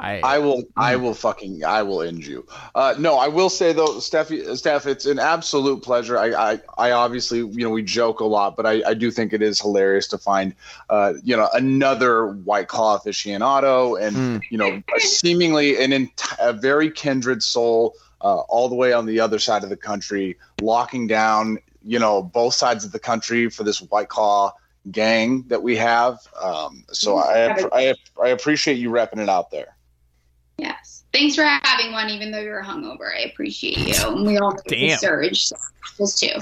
I, I will, I will fucking, I will end you. Uh, no, I will say though, Steph, Steph, it's an absolute pleasure. I, I, I obviously, you know, we joke a lot, but I, I do think it is hilarious to find, uh, you know, another White Claw aficionado and, Mm. you know, seemingly an ent- a very kindred soul, uh, all the way on the other side of the country, locking down, you know, both sides of the country for this White Claw gang that we have. Um, so I, I, I appreciate you repping it out there. Yes. Thanks for having one, even though you're hungover. I appreciate you. And we all [LAUGHS] Damn. the surge. So those two.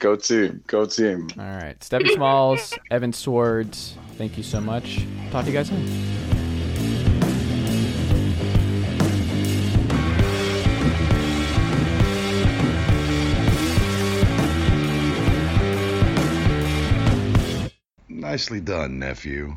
Go team. Go team. all right. Stephanie Smalls, Evan Sowards. Thank you so much. Talk to you guys soon. Nicely done, nephew.